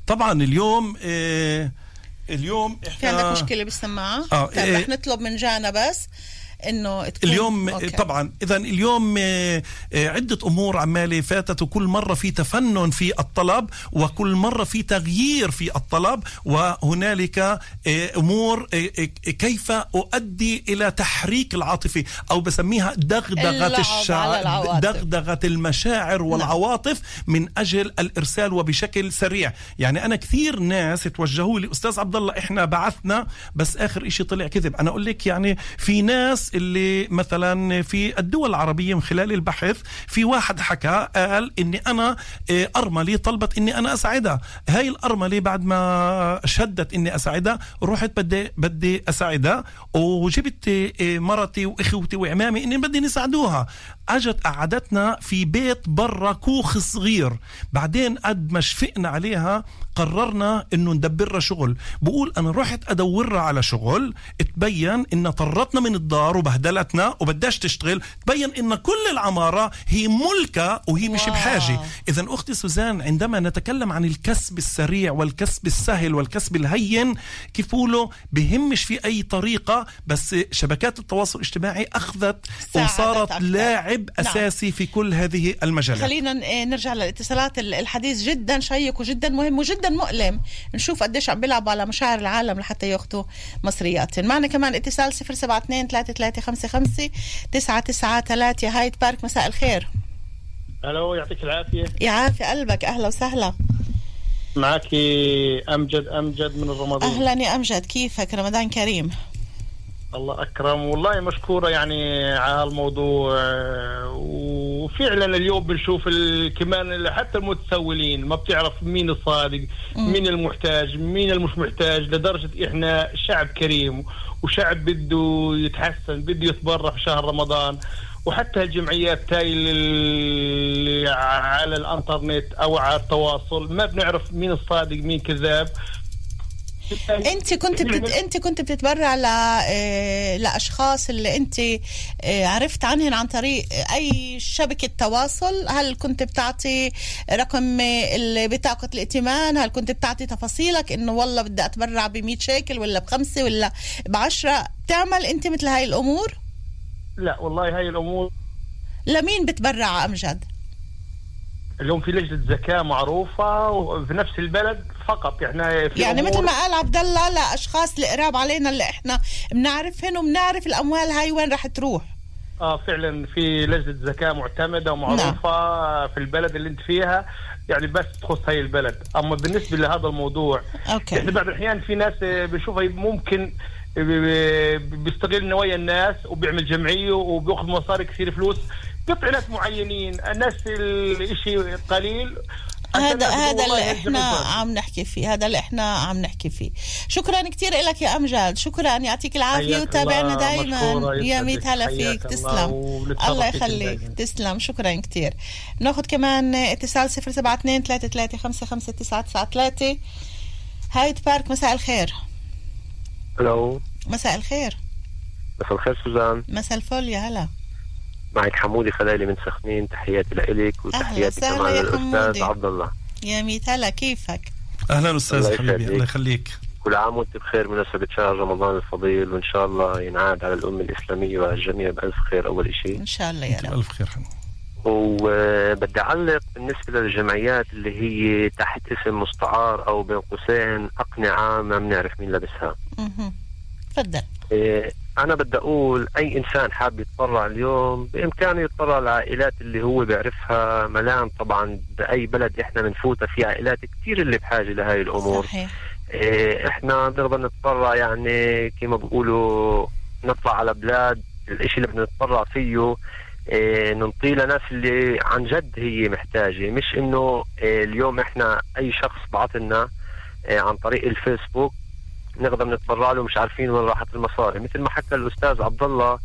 طبعا اليوم آه اليوم في إحنا عندك مشكلة بالسماعه آه، طيب إيه. رح نطلب من جانا بس. إنه تكون اليوم أوكي. طبعا. اذا اليوم آه، آه، عدة أمور عمالة فاتت وكل مرة في تفنن في الطلب وكل مرة في تغيير في الطلب وهنالك آه، أمور آه، آه، كيف أؤدي إلى تحريك العاطفه أو بسميها دغدغة العواطف. دغدغة المشاعر والعواطف من أجل الإرسال وبشكل سريع. يعني أنا كثير ناس توجهوا لي أستاذ عبد الله إحنا بعثنا بس آخر إشي طلع كذب. أنا أقول لك يعني في ناس اللي مثلا في الدول العربية من خلال البحث في واحد حكى قال إني أنا آه، ارمله طلبت إني أنا أساعدها. هاي الارمله بعد ما شدت إني أساعدها رحت بدي بدي أساعدها وجبت آه، مرتي وإخوتي وعمامي إني بدي نساعدوها. أجت قعدتنا في بيت برا كوخ صغير. بعدين قد ما شفقنا عليها قررنا إنه ندبرها شغل بقول أنا رحت أدورها على شغل تبين انها طرتنا من الدار وبهدلتنا وبداش تشتغل تبين إن كل العمارة هي ملكة وهي مش واو. بحاجة اذا أختي سوزان عندما نتكلم عن الكسب السريع والكسب السهل والكسب الهين كيف بهمش في أي طريقة بس شبكات التواصل الاجتماعي أخذت وصارت أكثر. لاعب نعم. أساسي في كل هذه المجالات خلينا نرجع للاتصالات ال- الحديث جدا شيق وجدا مهم وجدا مؤلم. نشوف قديش عم بيلعبوا على مشاعر العالم لحتى ياخذوا مصريات معنا كمان اتصال 072 3355 993 هايد بارك مساء الخير. ألو يعطيك العافية. يعافي قلبك. أهلا وسهلا. معك أمجد أمجد من الرمضان. أهلا يا أمجد. كيفك؟ رمضان كريم. الله أكرم. والله مشكورة يعني على الموضوع وفعلا اليوم بنشوف كمان حتى المتسولين ما بتعرف مين الصادق مين المحتاج مين المش محتاج لدرجة إحنا شعب كريم وشعب بده يتحسن بده يتبرع في شهر رمضان. وحتى الجمعيات تاي على الإنترنت أو على التواصل ما بنعرف مين الصادق مين كذاب. انت كنت بتت... انت كنت بتتبرع ل... آه، لأشخاص اللي انت آه، عرفت عنهم عن طريق أي شبكة تواصل. هل كنت بتعطي رقم بطاقة الائتمان؟ هل كنت بتعطي تفاصيلك إنه والله بدي أتبرع ب 100 شيكل ولا بخمسة ولا بعشرة؟ بتعمل أنت مثل هاي الأمور؟ لا والله هاي الأمور. لمين بتبرع أمجد؟ اليوم في لجنة زكاه معروفة وفي نفس البلد. فقط. إحنا في يعني مثل ما قال عبد الله لاشخاص القراب علينا اللي إحنا بنعرفهم وبنعرف الأموال هاي وين رح تروح. آه فعلا في لجنة زكاة معتمدة ومعروفة في البلد اللي انت فيها. يعني بس تخص هاي البلد. أما بالنسبة لهذا الموضوع أوكي. إحنا بعض الأحيان في ناس آه، بنشوفها ممكن ب- بيستغل نوايا الناس وبيعمل جمعية وبيأخذ مصاري كثير فلوس. بيعطي ناس معينين. الناس الشيء قليل. هذا هذا اللي إحنا. عم نحكي فيه هذا اللي إحنا عم نحكي فيه. شكرا كثير لك يا امجد شكرا يعطيك العافية وتابعنا دائما يا. ميت هلا فيك. الله، تسلم. الله يخليك. تسلم. شكرا كثير ناخذ كمان اتصال 072 33 55 993 هايد بارك مساء الخير. ألو مساء الخير. مساء الخير سوزان. مساء الفل يا هلا. معك حمودي خلالي من سخنين تحياتي لإلك وتحياتي كمان حمودي. عبد الله يا ميت هلا كيفك أهلا أستاذ حبيبي. الله يخليك كل عام وأنت بخير مناسبة شهر رمضان الفضيل وإن شاء الله ينعاد على الأمة الإسلامية وعلى الجميع بألف خير أول شيء إن شاء الله يا رب الف خير حنو. وبدي أعلق بالنسبة للجمعيات اللي هي تحت اسم مستعار أو بين قوسين أقنعة ما بنعرف مين لابسها مهم. تفضل أنا بدي أقول أي إنسان حاب يتبرع اليوم بإمكانه يتبرع لعائلات اللي هو بيعرفها ملام طبعا بأي بلد إحنا بنفوتها في عائلات كتير اللي بحاجة لهاي الأمور. صحيح. إيه، إحنا بنقدر نتبرع يعني كما بيقولوا نطلع على بلاد الإشي اللي بدنا نتبرع فيه إيه، ننطيه لناس اللي عن جد هي محتاجة. مش إنه إيه، اليوم إحنا أي شخص بعطلنا إيه، عن طريق الفيسبوك نقدر نتبرع له مش عارفين وين راحت المصاري. مثل ما حكى الأستاذ عبد الله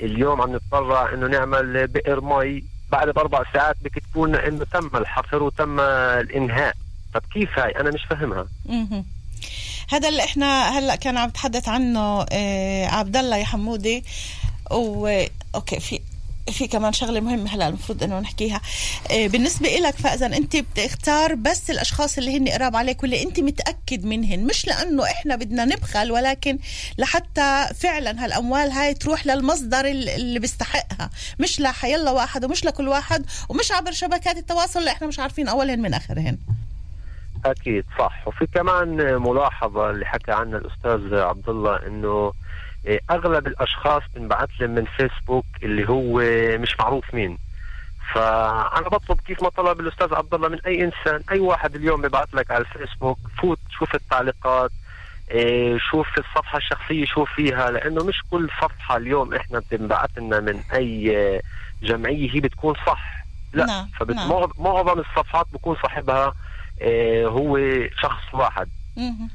اليوم عم نتبرع إنه نعمل بئر مي بعد بأربع ساعات بكتبوا لنا إنه تم الحفر وتم الإنهاء. طب كيف هاي؟ أنا مش فاهمها. هذا اللي إحنا هلأ كان عم تحدث عنه آه، عبد الله يا حمودي. و okay في في كمان شغلة مهمة هلا المفروض إنه نحكيها. آه، بالنسبة لك فأذا أنت بتختار بس الأشخاص اللي هن قراب عليك واللي أنت متأكد منهن مش لأنه إحنا بدنا نبخل ولكن لحتى فعلا هالأموال هاي تروح للمصدر ال- اللي بيستحقها مش لحيلا واحد ومش لكل واحد ومش عبر شبكات التواصل اللي إحنا مش عارفين أولهن من آخرهن. أكيد صح. وفي كمان ملاحظة اللي حكى عنها الأستاذ عبد الله إنه إيه، أغلب الأشخاص بنبعث لهم من فيسبوك اللي هو مش معروف مين فأنا بطلب كيف ما طلب الأستاذ عبد الله من أي إنسان أي واحد اليوم ببعث لك على الفيسبوك فوت شوف التعليقات إيه، شوف الصفحة الشخصية شوف فيها لأنه مش كل صفحة اليوم إحنا بتنبعث لنا من أي آه، جمعية هي بتكون صح لا نعم، نعم. فمعظم الصفحات بكون صاحبها آه، هو شخص واحد مهم.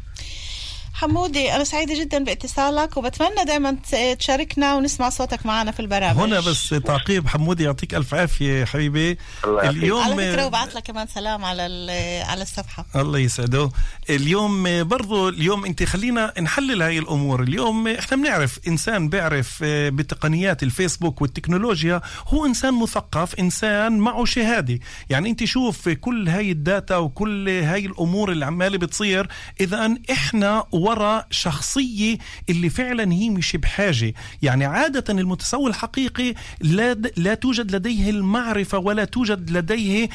حمودي أنا سعيدة جدا باتصالك وبتمنى دائما تشاركنا ونسمع صوتك معنا في البرامج هنا بس تعقيب حمودي يعطيك ألف عافية حبيبي. الله. اليوم على فكرة وبعت لك كمان سلام على ال- على الصفحة. الله يسعده. اليوم برضو اليوم انت خلينا نحلل هاي الأمور. اليوم إحنا بنعرف إنسان بيعرف آه، بتقنيات الفيسبوك والتكنولوجيا هو إنسان مثقف إنسان معه شهادة. يعني انت شوف كل هاي الداتا وكل هاي الأمور اللي عمالة بتصير إذا إحنا ورا شخصية اللي فعلا هي مش بحاجة. يعني عادة المتسول الحقيقي لا لا توجد لديه المعرفة ولا توجد لديه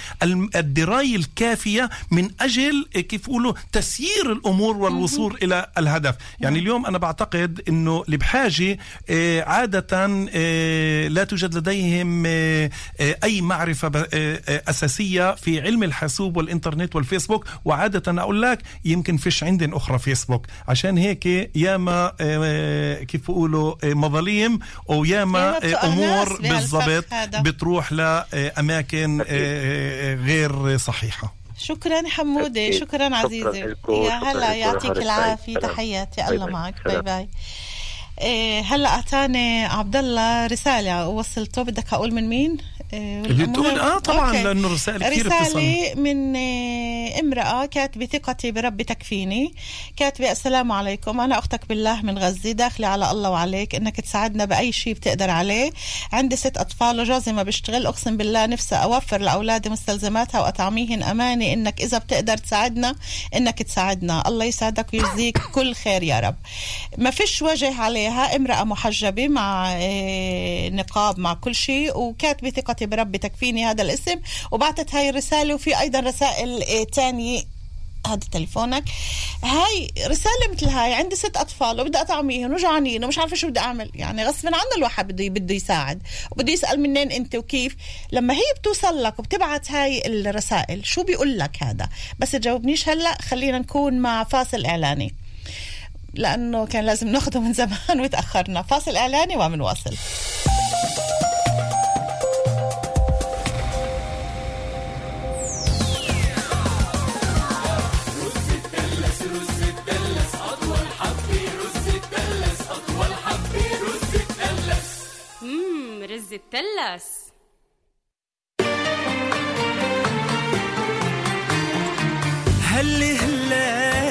الدراية الكافية من أجل كيف يقولوا تسيير الأمور والوصول إلى الهدف. يعني اليوم أنا بعتقد إنه اللي بحاجة آه، عادة آه، لا توجد لديهم آه، آه، آه، أساسية في علم الحاسوب والإنترنت والفيسبوك. وعادة أقول لك يمكن فيش عندن أخرى فيسبوك. عشان هيك ياما آه، كيف بيقولوا آه، مظاليم وياما آه، أمور بالضبط. بتروح لاماكن غير صحيحة شكرا أكيد. شكرا عزيزي. يا هلا. يعطيك. سلام. تحياتي الله. معك باي. باي إيه هلا أعطاني عبد الله رسالة. وصلته؟ بدك أقول من مين؟ إيه بتقول المهم- آه طبعا أوكي. لأنه رسائل كثير رسالة من آه، امرأة كاتبة ثقتي برب تكفيني. كاتبة السلام عليكم. أنا أختك بالله من غزة داخلة على الله وعليك. إنك تساعدنا بأي شيء بتقدر عليه. عندي ست أطفال وجوزي ما بيشتغل. أقسم بالله نفسي أوفر لأولادي مستلزماتها وأطعميهن أماني. إنك إذا بتقدر تساعدنا إنك تساعدنا. الله يسعدك ويجزيك كل خير يا رب. ما فيش وجه عليها امرأة محجبة مع آه، نقاب مع كل شيء وكاتبة ثقتي بربي تكفيني هذا الاسم وبعتت هاي الرسالة وفي أيضا رسائل آه، تانية. هذا تليفونك. هاي رسالة مثل هاي عندي ست أطفال وبدي أطعميهم وجوعانين ومش عارفة شو بدي أعمل. يعني غصبا عنه الواحد بده بده يساعد وبده يسأل منين أنت وكيف. لما هي بتوصل لك وبتبعت هاي الرسائل شو بيقول لك هذا؟ بس تجاوبنيش هلأ خلينا نكون مع فاصل إعلاني. لأنه كان لازم ناخده من زمان وتأخرنا فاصل إعلاني ومنواصل مم رز التلس. هل هلالك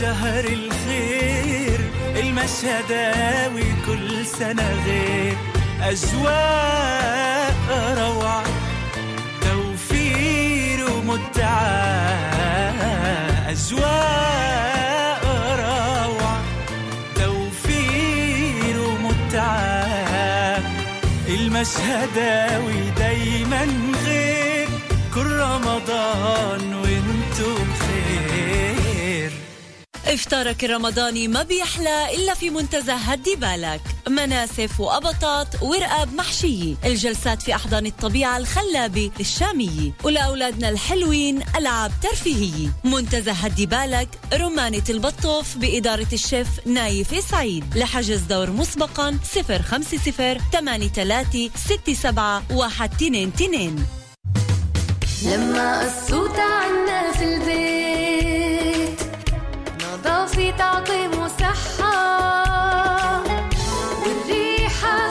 شهر الخير المشهداوي كل سنة غير. أجواء روعة توفير ومتعة أجواء روعة توفير ومتعة المشهداوي دايما غير كل رمضان افطارك الرمضاني ما بيحلى إلا في منتزه هدي بالك. مناسف وأبطات ورقاب محشية. الجلسات في أحضان الطبيعة الخلابة الشامية. ولأولادنا الحلوين ألعاب ترفيهية. منتزه هدي بالك رمانة البطوف بإدارة الشيف نايف سعيد. لحجز دور مسبقا 050 83 67 122 لما قصوت عنا في البيت نظافة تعقيم وصحة والريحة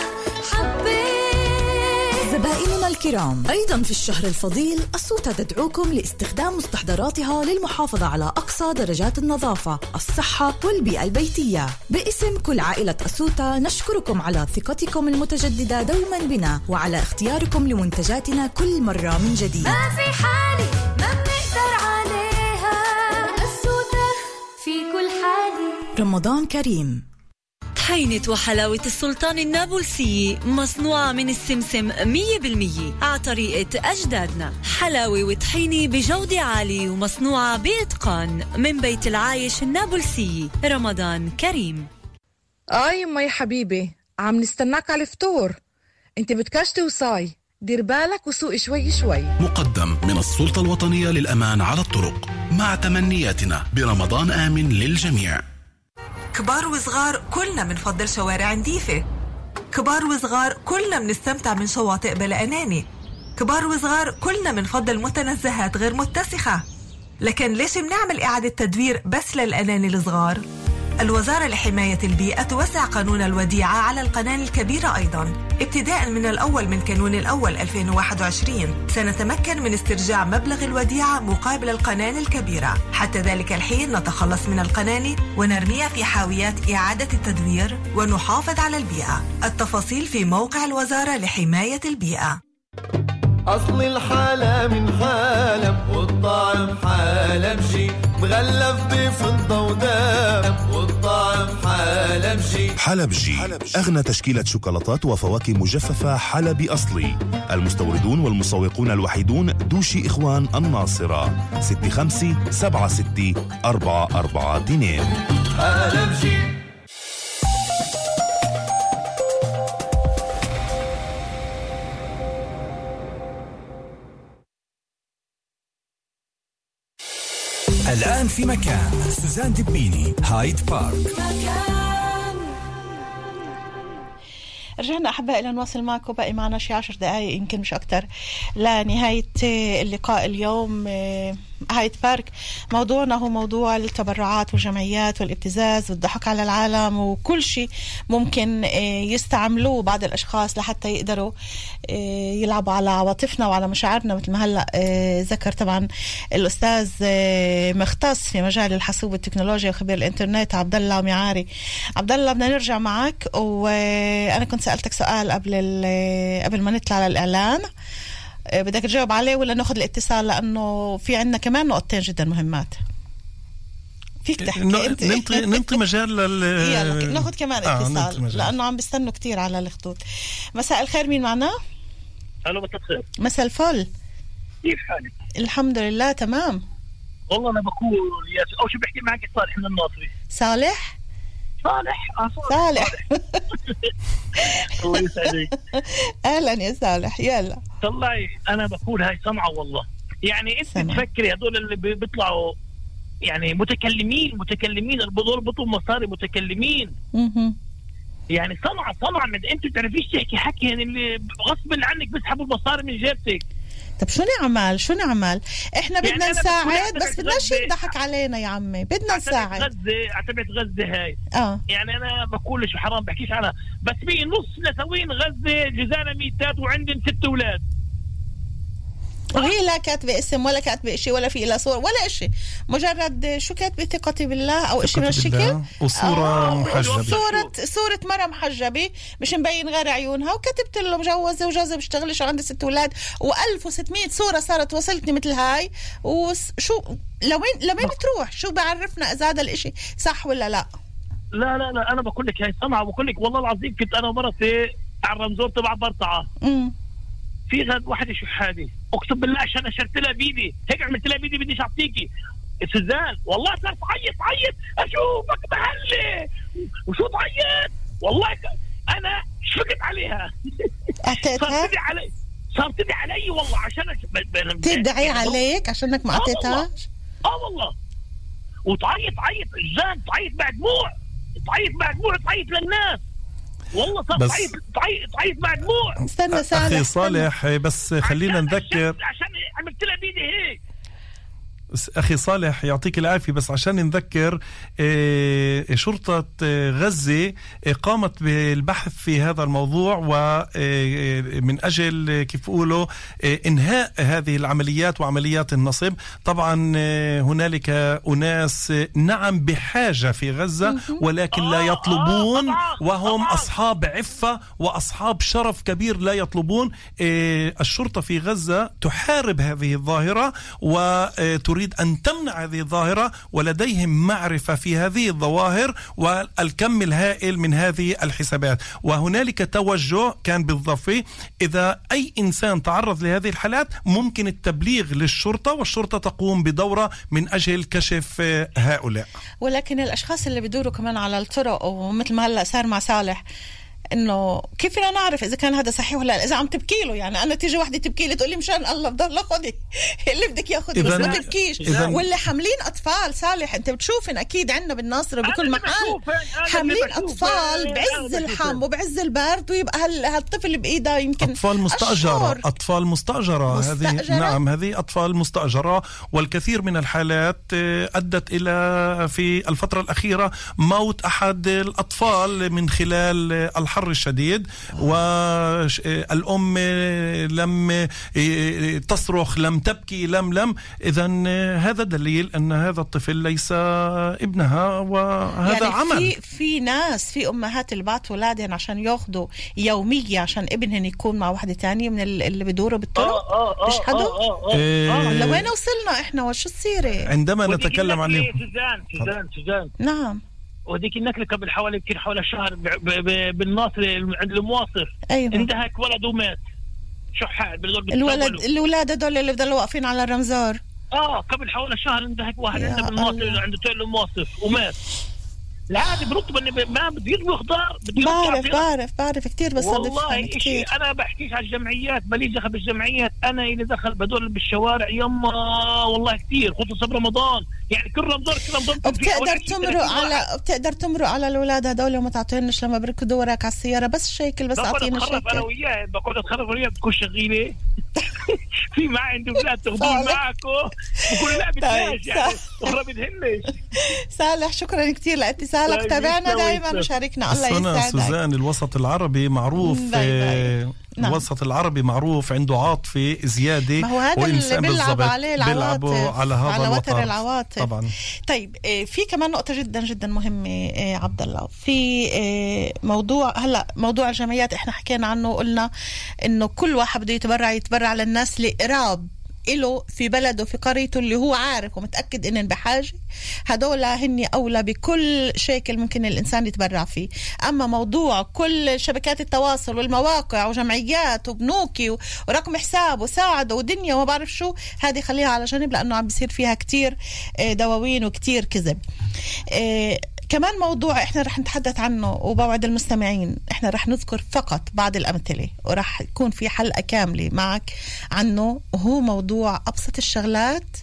حبيت. زبائننا الكرام أيضا في الشهر الفضيل أسوتا تدعوكم لاستخدام مستحضراتها للمحافظة على أقصى درجات النظافة الصحة والبيئة البيتية. باسم كل عائلة أسوتا نشكركم على ثقتكم المتجددة دوما بنا وعلى اختياركم لمنتجاتنا كل مرة من جديد. ما في حالي ما بنقدر في كل حالي. رمضان كريم. طحينة وحلاوة السلطان النابلسية مصنوعة من السمسم 100% على طريقة أجدادنا. حلاوة وطحينة بجودة عالية ومصنوعة بإتقان من بيت العايش النابلسية رمضان كريم. آه يما يا حبيبي عم نستناك على الفطور. أنت بدكاش توصاي دير بالك وسوق شوي شوي. مقدم من السلطة الوطنية للأمان على الطرق مع تمنياتنا برمضان آمن للجميع. كبار وصغار كلنا منفضل شوارع نظيفة. كبار وصغار كلنا منستمتع من شواطئ بلا أناني. كبار وصغار كلنا منفضل متنزهات غير متسخة. لكن ليش بنعمل إعادة تدوير بس للأناني الصغار؟ الوزارة لحماية البيئة توسع قانون الوديعة على القناة الكبيرة أيضا. ابتداء من الأول من كانون الأول 2021 سنتمكن من استرجاع مبلغ الوديعة مقابل القناة الكبيرة. حتى ذلك الحين نتخلص من القناني ونرميها في حاويات إعادة التدوير ونحافظ على البيئة. التفاصيل في موقع الوزارة لحماية البيئة. أصل الحالة من حالب والطعم حلبجي مغلف بفضة ودهب والطعم حلبجي. حلبجي. أغنى تشكيلة شوكولاتات وفواكه مجففة حلبي أصلي. المستوردون والمسوقون الوحيدون دوشي إخوان الناصرة. ستة خمسة سبعة ستة أربعة أربعة اثنين. حلبجي. الآن في مكان. سوزان دبيني هايد بارك. رجعنا أحبائي لنواصل معكم باقي معنا شي عشر دقايق يمكن مش أكتر. لنهاية اللقاء اليوم هايد بارك. موضوعنا هو موضوع التبرعات والجمعيات والابتزاز والضحك على العالم وكل شيء ممكن يستعملوه بعض الأشخاص لحتى يقدروا يلعبوا على عواطفنا وعلى مشاعرنا مثل ما هلأ ذكر طبعا الأستاذ مختص في مجال الحاسوب والتكنولوجيا وخبير الإنترنت عبد الله ميعاري عبد الله بدنا نرجع معك وأنا كنت سألتك سؤال قبل قبل ما نطلع على الإعلان بدك تجاوب عليه ولا ناخذ الاتصال؟ لأنه في عندنا كمان نقطتين جدا مهمات. فيك تحكي أنت. ننطي ننطي مجال لل يلا ناخذ كمان اتصال آه لأنه عم بيستنوا كثير على الخطوط. مساء الخير مين معنا؟ ألو مساء الخير. مساء الفل. كيف حالك؟ الحمد لله تمام. والله أنا بقول يا أو شو بحكي معك صالح من الناصري. صالح؟ صالح؟ آه صالح. الله يسعدك. أهلا يا صالح يلا. طلعي أنا بقول هاي سمعة والله. يعني أنت. تفكري هذول اللي بي- بيطلعوا يعني متكلمين متكلمين اللي بيضربطوا مصاري متكلمين. يعني صنعة من أنت بتعرفيش تحكي حكي يعني اللي غصب عنك بيسحبوا المصاري من جيبتك. طب شو نعمل؟ شو نعمل؟ إحنا يعني بدنا بقول نساعد بس بدناش ينضحك علينا يا عمي. بدنا نساعد. غزة اعتبرت غزة هاي. آه. يعني أنا بقول شو حرام بحكيش عنها. بس في نص نسوين غزة جزانا ميتات وعندهم ست أولاد. وهي لا كاتبة اسم ولا كاتبة شيء ولا في لها صور ولا شيء مجرد شو كاتبة؟ ثقتي بالله أو شيء من الشكل بالله. وصورة محجبة. صورة صورة مرة محجبة. مش مبين غير عيونها. وكتبت له مجوزة وجوزها بيشتغلش وعندها ست أولاد. و1600 صورة صارت وصلتني مثل هاي. وشو لوين لوين بتروح شو بعرفنا إذا هذا الإشي صح ولا لا؟ لا لا لا أنا بقول لك هاي صنعة بقول لك والله العظيم كنت أنا ومرتي على الرمزور تبع برطعة. امم في غد واحدة شو حالي اقسم بالله عشان اشرت لها بيدي هيك عملت لها بيدي بديش اعطيكي. سوزان والله صارت تعيط تعيط. اشوفك محلي. وشو تعيط؟ والله ك... أنا شفقت عليها. أعطيتها؟ صارت تدعي علي صارت تدعي علي والله عشان أش... ب... تدعي يعني عليك عشانك ما آه والله. أعطيتهاش؟ آه والله. وتعيط تعيط. جان تعيط مع دموع تعيط مع دموع تعيط للناس. والله صار بس- تعيط تعيط تعيط مع دموع استنى أخي صالح بس خلينا نذكر عشان عملت لها بيدي هيك. أخي صالح يعطيك العافية بس عشان نذكر آه، شرطة آه، غزة آه، قامت بالبحث في هذا الموضوع ومن أجل آه، كيف بقولوا إنهاء هذه العمليات وعمليات النصب. طبعا هنالك أناس آه، نعم بحاجة في غزة ولكن لا يطلبون وهم أصحاب عفة وأصحاب شرف كبير لا يطلبون. الشرطة في غزة تحارب هذه الظاهرة وتريد أن تمنع هذه الظاهرة ولديهم معرفة في هذه الظواهر والكم الهائل من هذه الحسابات. وهنالك توجه كان بالضفة. إذا أي إنسان تعرض لهذه الحالات ممكن التبليغ للشرطة والشرطة تقوم بدورة من أجل كشف هؤلاء. ولكن الأشخاص اللي بدوروا كمان على الطرق ومثل ما هلأ صار مع صالح إنه كيف فينا نعرف إذا كان هذا صحيح ولا لا؟ إذا عم تبكي له يعني. أنا تيجي وحدة تبكي لي تقول لي مشان الله بضل خذي. اللي بدك ياخذ بس ما تبكيش. إذن- واللي حاملين أطفال صالح أنت بتشوفن أكيد عندنا بالناصرة بكل محل حاملين أطفال بعز الحم وبعز البرد ويبقى هال- هالطفل بإيده يمكن أطفال مستأجرة أشهر. أطفال مستأجرة. هذه؟ نعم هذه أطفال مستأجرة والكثير من الحالات آه، أدت إلى في الفترة الأخيرة موت أحد الأطفال من خلال آه، الحر الشديد والأم لم آه، تصرخ لم تبكي لم لم. إذا هذا دليل أن هذا الطفل ليس ابنها وهذا يعني عمل. في في ناس في أمهات اللي بعتوا اولادهم عشان ياخذوا يومية عشان ابنهم يكون مع وحده تانية من ال- اللي بدوروا بالطرق؟ بيشحدوا إيه. لوين وصلنا إحنا؟ وشو السيرة؟ عندما نتكلم عن النكلة سوزان سوزان سوزان. نعم. وديك النكله قبل حوالي يمكن حوالي شهر بالناصر عند المواصف أيوه. اندهك ولد ومات. شحات بالضرب الولد الاولاد هدول اللي بضلوا واقفين على الرمزار آه قبل حوالي شهر اندهك واحد عنده بالناصر تويل المواصف ومات. العادي برطب إنه ب- ما بده يطبخ خضار بده بعرف بعرف بعرف. كثير بس والله شيء أنا بحكيش على الجمعيات ماليش دخل بالجمعيات. أنا اللي دخل بدول بالشوارع يما والله كثير خصوصا برمضان. يعني كل رمضان كل رمضان بتقدر تمرق 30 واحد. على بتقدر تمرق على الأولاد هدول وما تعطيهنش لما بركضوا وراك على السيارة بس شيكل بس بقعد اعطينا اتخرف أنا وياه بقعد اتخرف وياه بتكون شغيلة في معي عندي أولاد تاخذون. معكم بقول لا طيب، بدناش يعني. أخرى بدهنش صالح شكرا كثير لاتصالك طيب، تابعنا. دائما وشاركنا الله يسعدك سوزان الوسط العربي معروف باي باي. آه، نعم. الوسط العربي معروف عنده عاطفة زيادة ما هو هذا اللي بالضبط عليه العواطف على هذا على وتر. العواطف طبعا طيب آه، في كمان نقطة جدا جدا مهمة آه، عبد الله في آه، موضوع هلأ موضوع الجمعيات إحنا حكينا عنه وقلنا إنه كل واحد بده يتبرع يتبرع للناس لقراب إله في بلده في قريته اللي هو عارف ومتأكد إنن بحاجة. هدول هن أولى بكل شيكل ممكن الإنسان يتبرع فيه. أما موضوع كل شبكات التواصل والمواقع وجمعيات وبنوكي ورقم حساب وساعد ودنيا وما بعرف شو هذه خليها على جنب لأنه عم بيصير فيها كتير آه، دواوين وكتير كذب. آه، كمان موضوع إحنا رح نتحدث عنه وبوعد المستمعين إحنا رح نذكر فقط بعض الأمثلة ورح يكون في حلقة كاملة معك عنه وهو موضوع أبسط الشغلات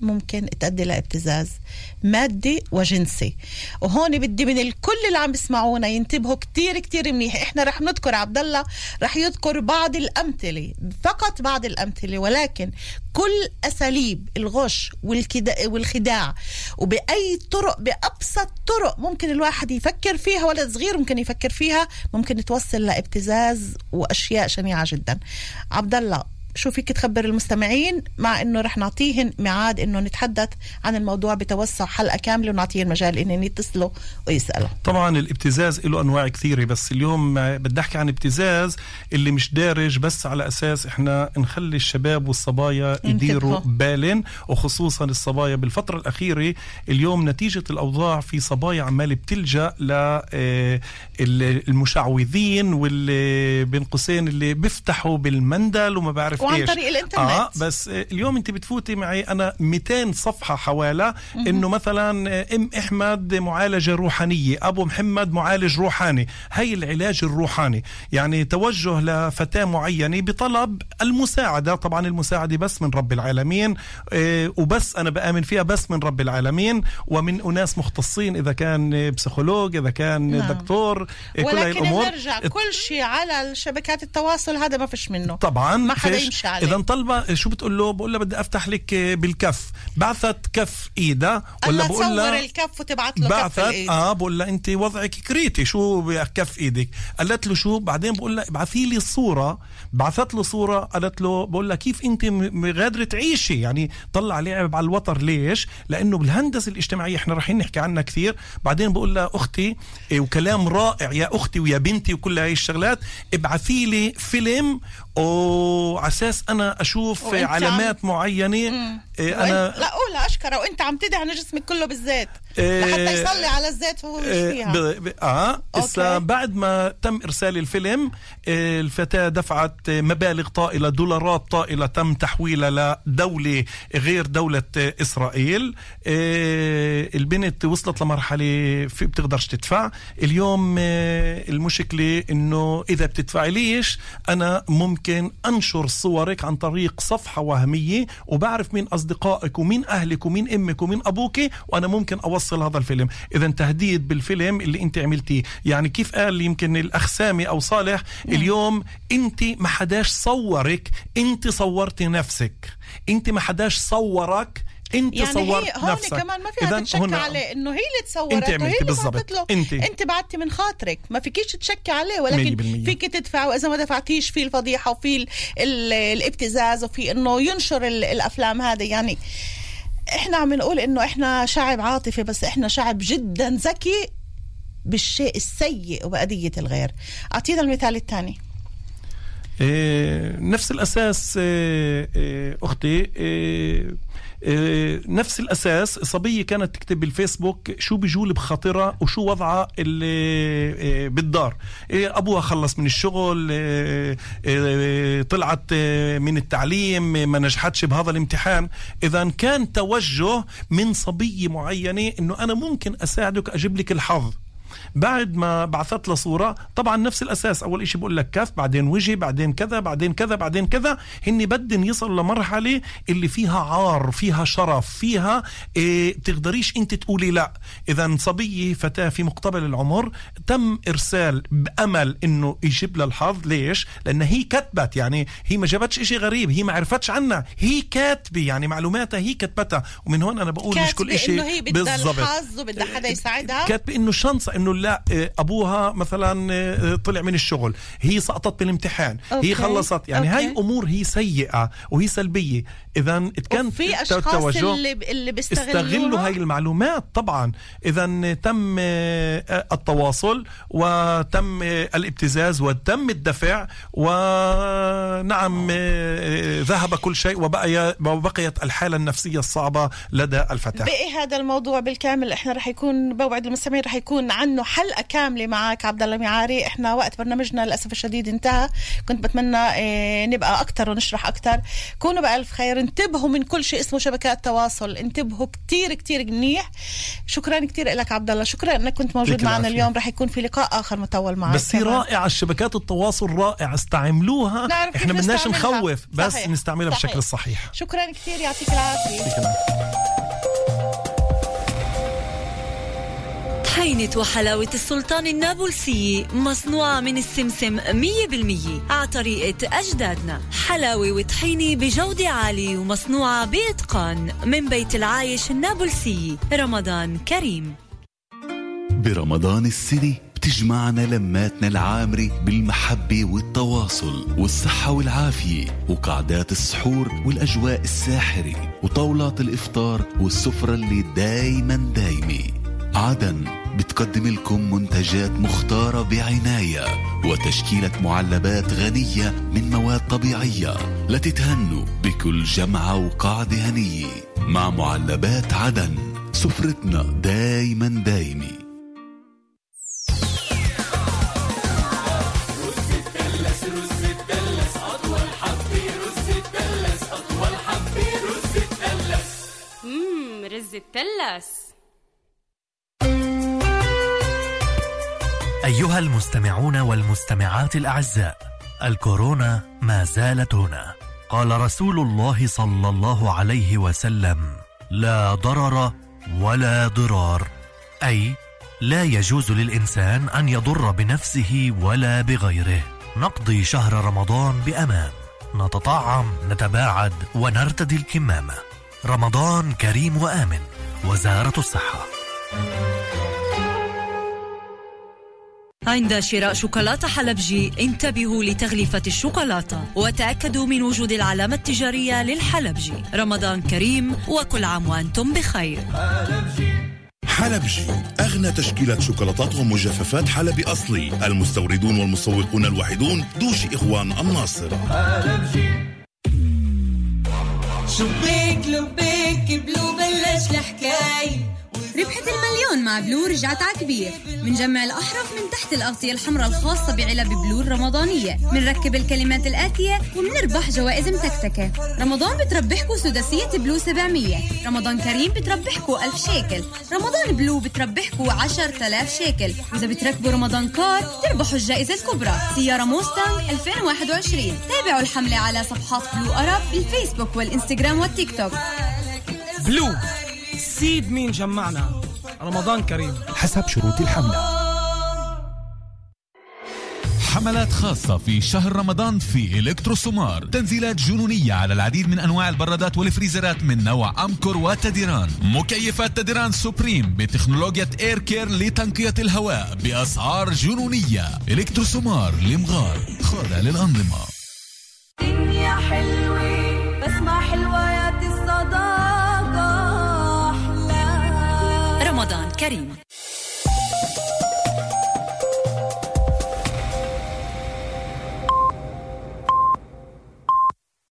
ممكن تؤدي لابتزاز مادي وجنسي. وهون بدي من الكل اللي عم بيسمعونا ينتبهوا كتير كتير منيح. إحنا رح نذكر عبد الله رح يذكر بعض الأمثلة فقط بعض الأمثلة ولكن كل أساليب الغش والخداع وبأي طرق بأبسط طرق ممكن الواحد يفكر فيها ولد صغير ممكن يفكر فيها ممكن توصل لابتزاز وأشياء شنيعة جدا. عبد الله شو فيك تخبر المستمعين؟ مع إنه رح نعطيهن ميعاد إنه نتحدث عن الموضوع بتوسع حلقة كاملة ونعطيهم مجال انهم يتصلوا ويسألوا. طبعا الابتزاز له أنواع كثيرة بس اليوم بدي أحكي عن ابتزاز اللي مش دارج بس على أساس إحنا نخلي الشباب والصبايا يديروا. بالن وخصوصا الصبايا. بالفترة الأخيرة اليوم نتيجة الأوضاع في صبايا عمال بتلجأ ل آه، واللي بين قوسين اللي بيفتحوا بالمندل وما بعرف إيش طريق الإنترنت. آه بس اليوم انت بتفوتي معي أنا 200 صفحة حوالي. إنه مثلا آه، أم أحمد معالجة روحانية أبو محمد معالج روحاني. هي العلاج الروحاني. يعني توجه لفتاة معينة بطلب المساعدة. طبعا المساعدة بس من رب العالمين آه، وبس أنا بآمن فيها بس من رب العالمين ومن أناس مختصين إذا كان بسيكولوج إذا كان نعم. دكتور آه، كل هاي ولكن الأمور. نرجع كل شيء على شبكات التواصل هذا ما فيش منه. طبعا. ما حدا فيش يمشي عليه. إذا طلبة شو بتقول له؟ بقول لها بدي أفتح لك بالكف. بعثت كف ايدها ولا بقول لها الكف وتبعت له كف بعثت؟ الإيد. آه بقول لها أنت وضعك كريتي شو بكف إيدك؟ قالت له شو؟ بعدين بقول لها ابعثي لي الصورة بعثت له صورة قالت له بقول لها كيف أنت غادرة تعيشي؟ يعني طلع لعب على الوتر. ليش؟ لأنه بالهندسة الاجتماعية إحنا رايحين نحكي عنها كثير. بعدين بقول لها أختي إيه، وكلام رائع يا أختي ويا بنتي وكل هاي الشغلات ابعثي لي فيلم وعلى أساس أنا أشوف علامات معينة إيه، أنا لا قولها أشكره. وأنت عم تدهن جسمك كله إيه، لحتى يصلي على الزيت وهو يشفيها ب- ب- آه هسا بعد ما تم إرسال الفيلم آه، الفتاة دفعت مبالغ طائلة دولارات طائلة تم تحويلها لدولة غير دولة إسرائيل. البنت وصلت لمرحلة في بتقدرش تدفع. اليوم المشكلة إنه إذا بتدفعي ليش؟ أنا ممكن أنشر صورك عن طريق صفحة وهمية وبعرف مين أصدقائك ومين أهلك ومين أمك ومين أبوك وأنا ممكن أوصل هذا الفيلم. إذا تهديد بالفيلم اللي أنت عملتيه. يعني كيف قال يمكن الاخ سامي أو صالح اليوم أنت ما حداش صورك أنت صورتي نفسك. أنت ما حداش صورك أنت يعني صورت هي هون نفسك. كمان ما فيها تتشكى عليه إنه هي اللي تصورت وهي عملتي اللي بالضبط. أنت. أنت بعتي من خاطرك. ما فيكيش تتشكي عليه ولكن. فيك تدفع وإذا ما دفعتيش في الفضيحة وفي ال ال الابتزاز وفي إنه ينشر ال الأفلام هذه. يعني إحنا عم نقول إنه إحنا شعب عاطفي بس إحنا شعب جدا ذكي بالشيء السيء وبأذية الغير. أعطينا المثال الثاني. إيه، نفس الأساس إيه، إيه، أختي نفس الأساس. صبية كانت تكتب بالفيسبوك شو بيجول بخاطرها وشو وضعها اللي إيه، بالدار. إيه، أبوها خلص من الشغل إيه، طلعت من التعليم ما نجحتش بهذا الامتحان. إذا كان توجه من صبية معينة إنه أنا ممكن أساعدك أجيب لك الحظ. بعد ما بعثت له صورة طبعا نفس الأساس. أول إشي بقول لك كف بعدين وجه بعدين كذا بعدين كذا بعدين كذا. هني بدن يصل لمرحلة اللي فيها عار فيها شرف فيها إيه بتقدريش أنت تقولي لا. إذا صبية فتاة في مقتبل العمر تم إرسال بأمل إنه يجيب لها الحظ. ليش؟ لأن هي كتبت يعني هي ما جابتش إشي غريب هي ما عرفتش عنها. هي كاتبة يعني معلوماتها هي كتبتها. ومن هون أنا بقول مش كل كاتبة إشي إنه هي بدها الحظ وبدها حدا يساعدها؟ كاتبة إنه chance ه إنه لا آه، أبوها مثلا آه، طلع من الشغل هي سقطت بالامتحان okay. هي خلصت. يعني okay. هاي امور هي سيئة وهي سلبية. اذا كان في أشخاص اللي اللي استغلوا هاي المعلومات طبعا. اذا تم آه، التواصل وتم آه، الابتزاز وتم الدفع ونعم آه، ذهب كل شيء وبقي وبقيت الحالة النفسية الصعبة لدى الفتاة. بقي هذا الموضوع بالكامل. إحنا رح يكون بوعد المستمعين رح يكون عنه حلقة كاملة معك عبد الله ميعاري. إحنا وقت برنامجنا للأسف الشديد انتهى. كنت بتمنى آه نبقى أكثر ونشرح أكثر كونوا بألف خير. انتبهوا من كل شيء اسمه شبكات تواصل. انتبهوا كتير كتير منيح. شكرا كتير لك عبد الله. شكرا إنك كنت موجود معنا العافية. اليوم. رح يكون في لقاء آخر مطول معك بس هي. رائعة الشبكات التواصل رائعة. استعملوها. إحنا بدناش. نخوف. بس صحيح. نستعملها صحيح. بشكل الصحيح. شكرا كتير. يعطيك العافية. طحينة وحلاوة السلطان النابلسية مصنوعة من السمسم 100% على طريقة أجدادنا. حلاوة وطحينة بجودة عالية ومصنوعة بإتقان من بيت العايش النابلسية رمضان كريم. برمضان السنة بتجمعنا لماتنا العامرة بالمحبة والتواصل والصحة والعافية وقعدات السحور والأجواء الساحرة وطاولات الإفطار والسفرة اللي دايما دايمة. عدن بتقدم لكم منتجات مختارة بعناية وتشكيلة معلبات غنية من مواد طبيعية لتتهنوا بكل جمعة وقعدة هنية مع معلبات عدن سفرتنا دايما دايمة. رز الدلس أيها المستمعون والمستمعات الأعزاء الكورونا ما زالت هنا. قال رسول الله صلى الله عليه وسلم لا ضرر ولا ضرار. أي لا يجوز للإنسان أن يضر بنفسه ولا بغيره. نقضي شهر رمضان بأمان. نتطعم نتباعد ونرتدي الكمامة. رمضان كريم وآمن. وزارة الصحة. عند شراء شوكولاتة حلبجي انتبهوا لتغليفة الشوكولاتة وتأكدوا من وجود العلامة التجارية للحلبجي رمضان كريم وكل عام وأنتم بخير. حلبجي أغنى تشكيلة شوكولاتات ومجففات حلبي أصلي. المستوردون والمسوقون الوحيدون دوشي إخوان الناصرة شبيك لبيك بلو بلش الحكاية ربحة المليون مع بلو رجعت على كبير. منجمع الأحرف من تحت الأغطية الحمراء الخاصة بعلب بلو الرمضانية منركب الكلمات الآتية ومنربح جوائز متكتكة. رمضان بتربحكو سداسية بلو 700 رمضان كريم بتربحكو 1000 شيكل. رمضان بلو بتربحكو 10000 شيكل. وإذا بتركبوا رمضان car تربحوا الجائزة الكبرى. سيارة موستانج 2021 تابعوا الحملة على صفحات بلو أرب بالفيسبوك والإنستغرام والتيك توك. بلو. سيب مين جمعنا. رمضان كريم. حسب شروط الحملة. حملات خاصة في شهر رمضان في إلكترو سومار. تنزيلات جنونية على العديد من أنواع البرادات والفريزرات من نوع أمكور وتديران. مكيفات تديران Supreme بتكنولوجيا Air Care لتنقية الهواء بأسعار جنونية. إلكترو سومار لمغار. خاضع للأنظمة. الدنيا حلوة بسمع حلويات الصداقة أحلى carinho.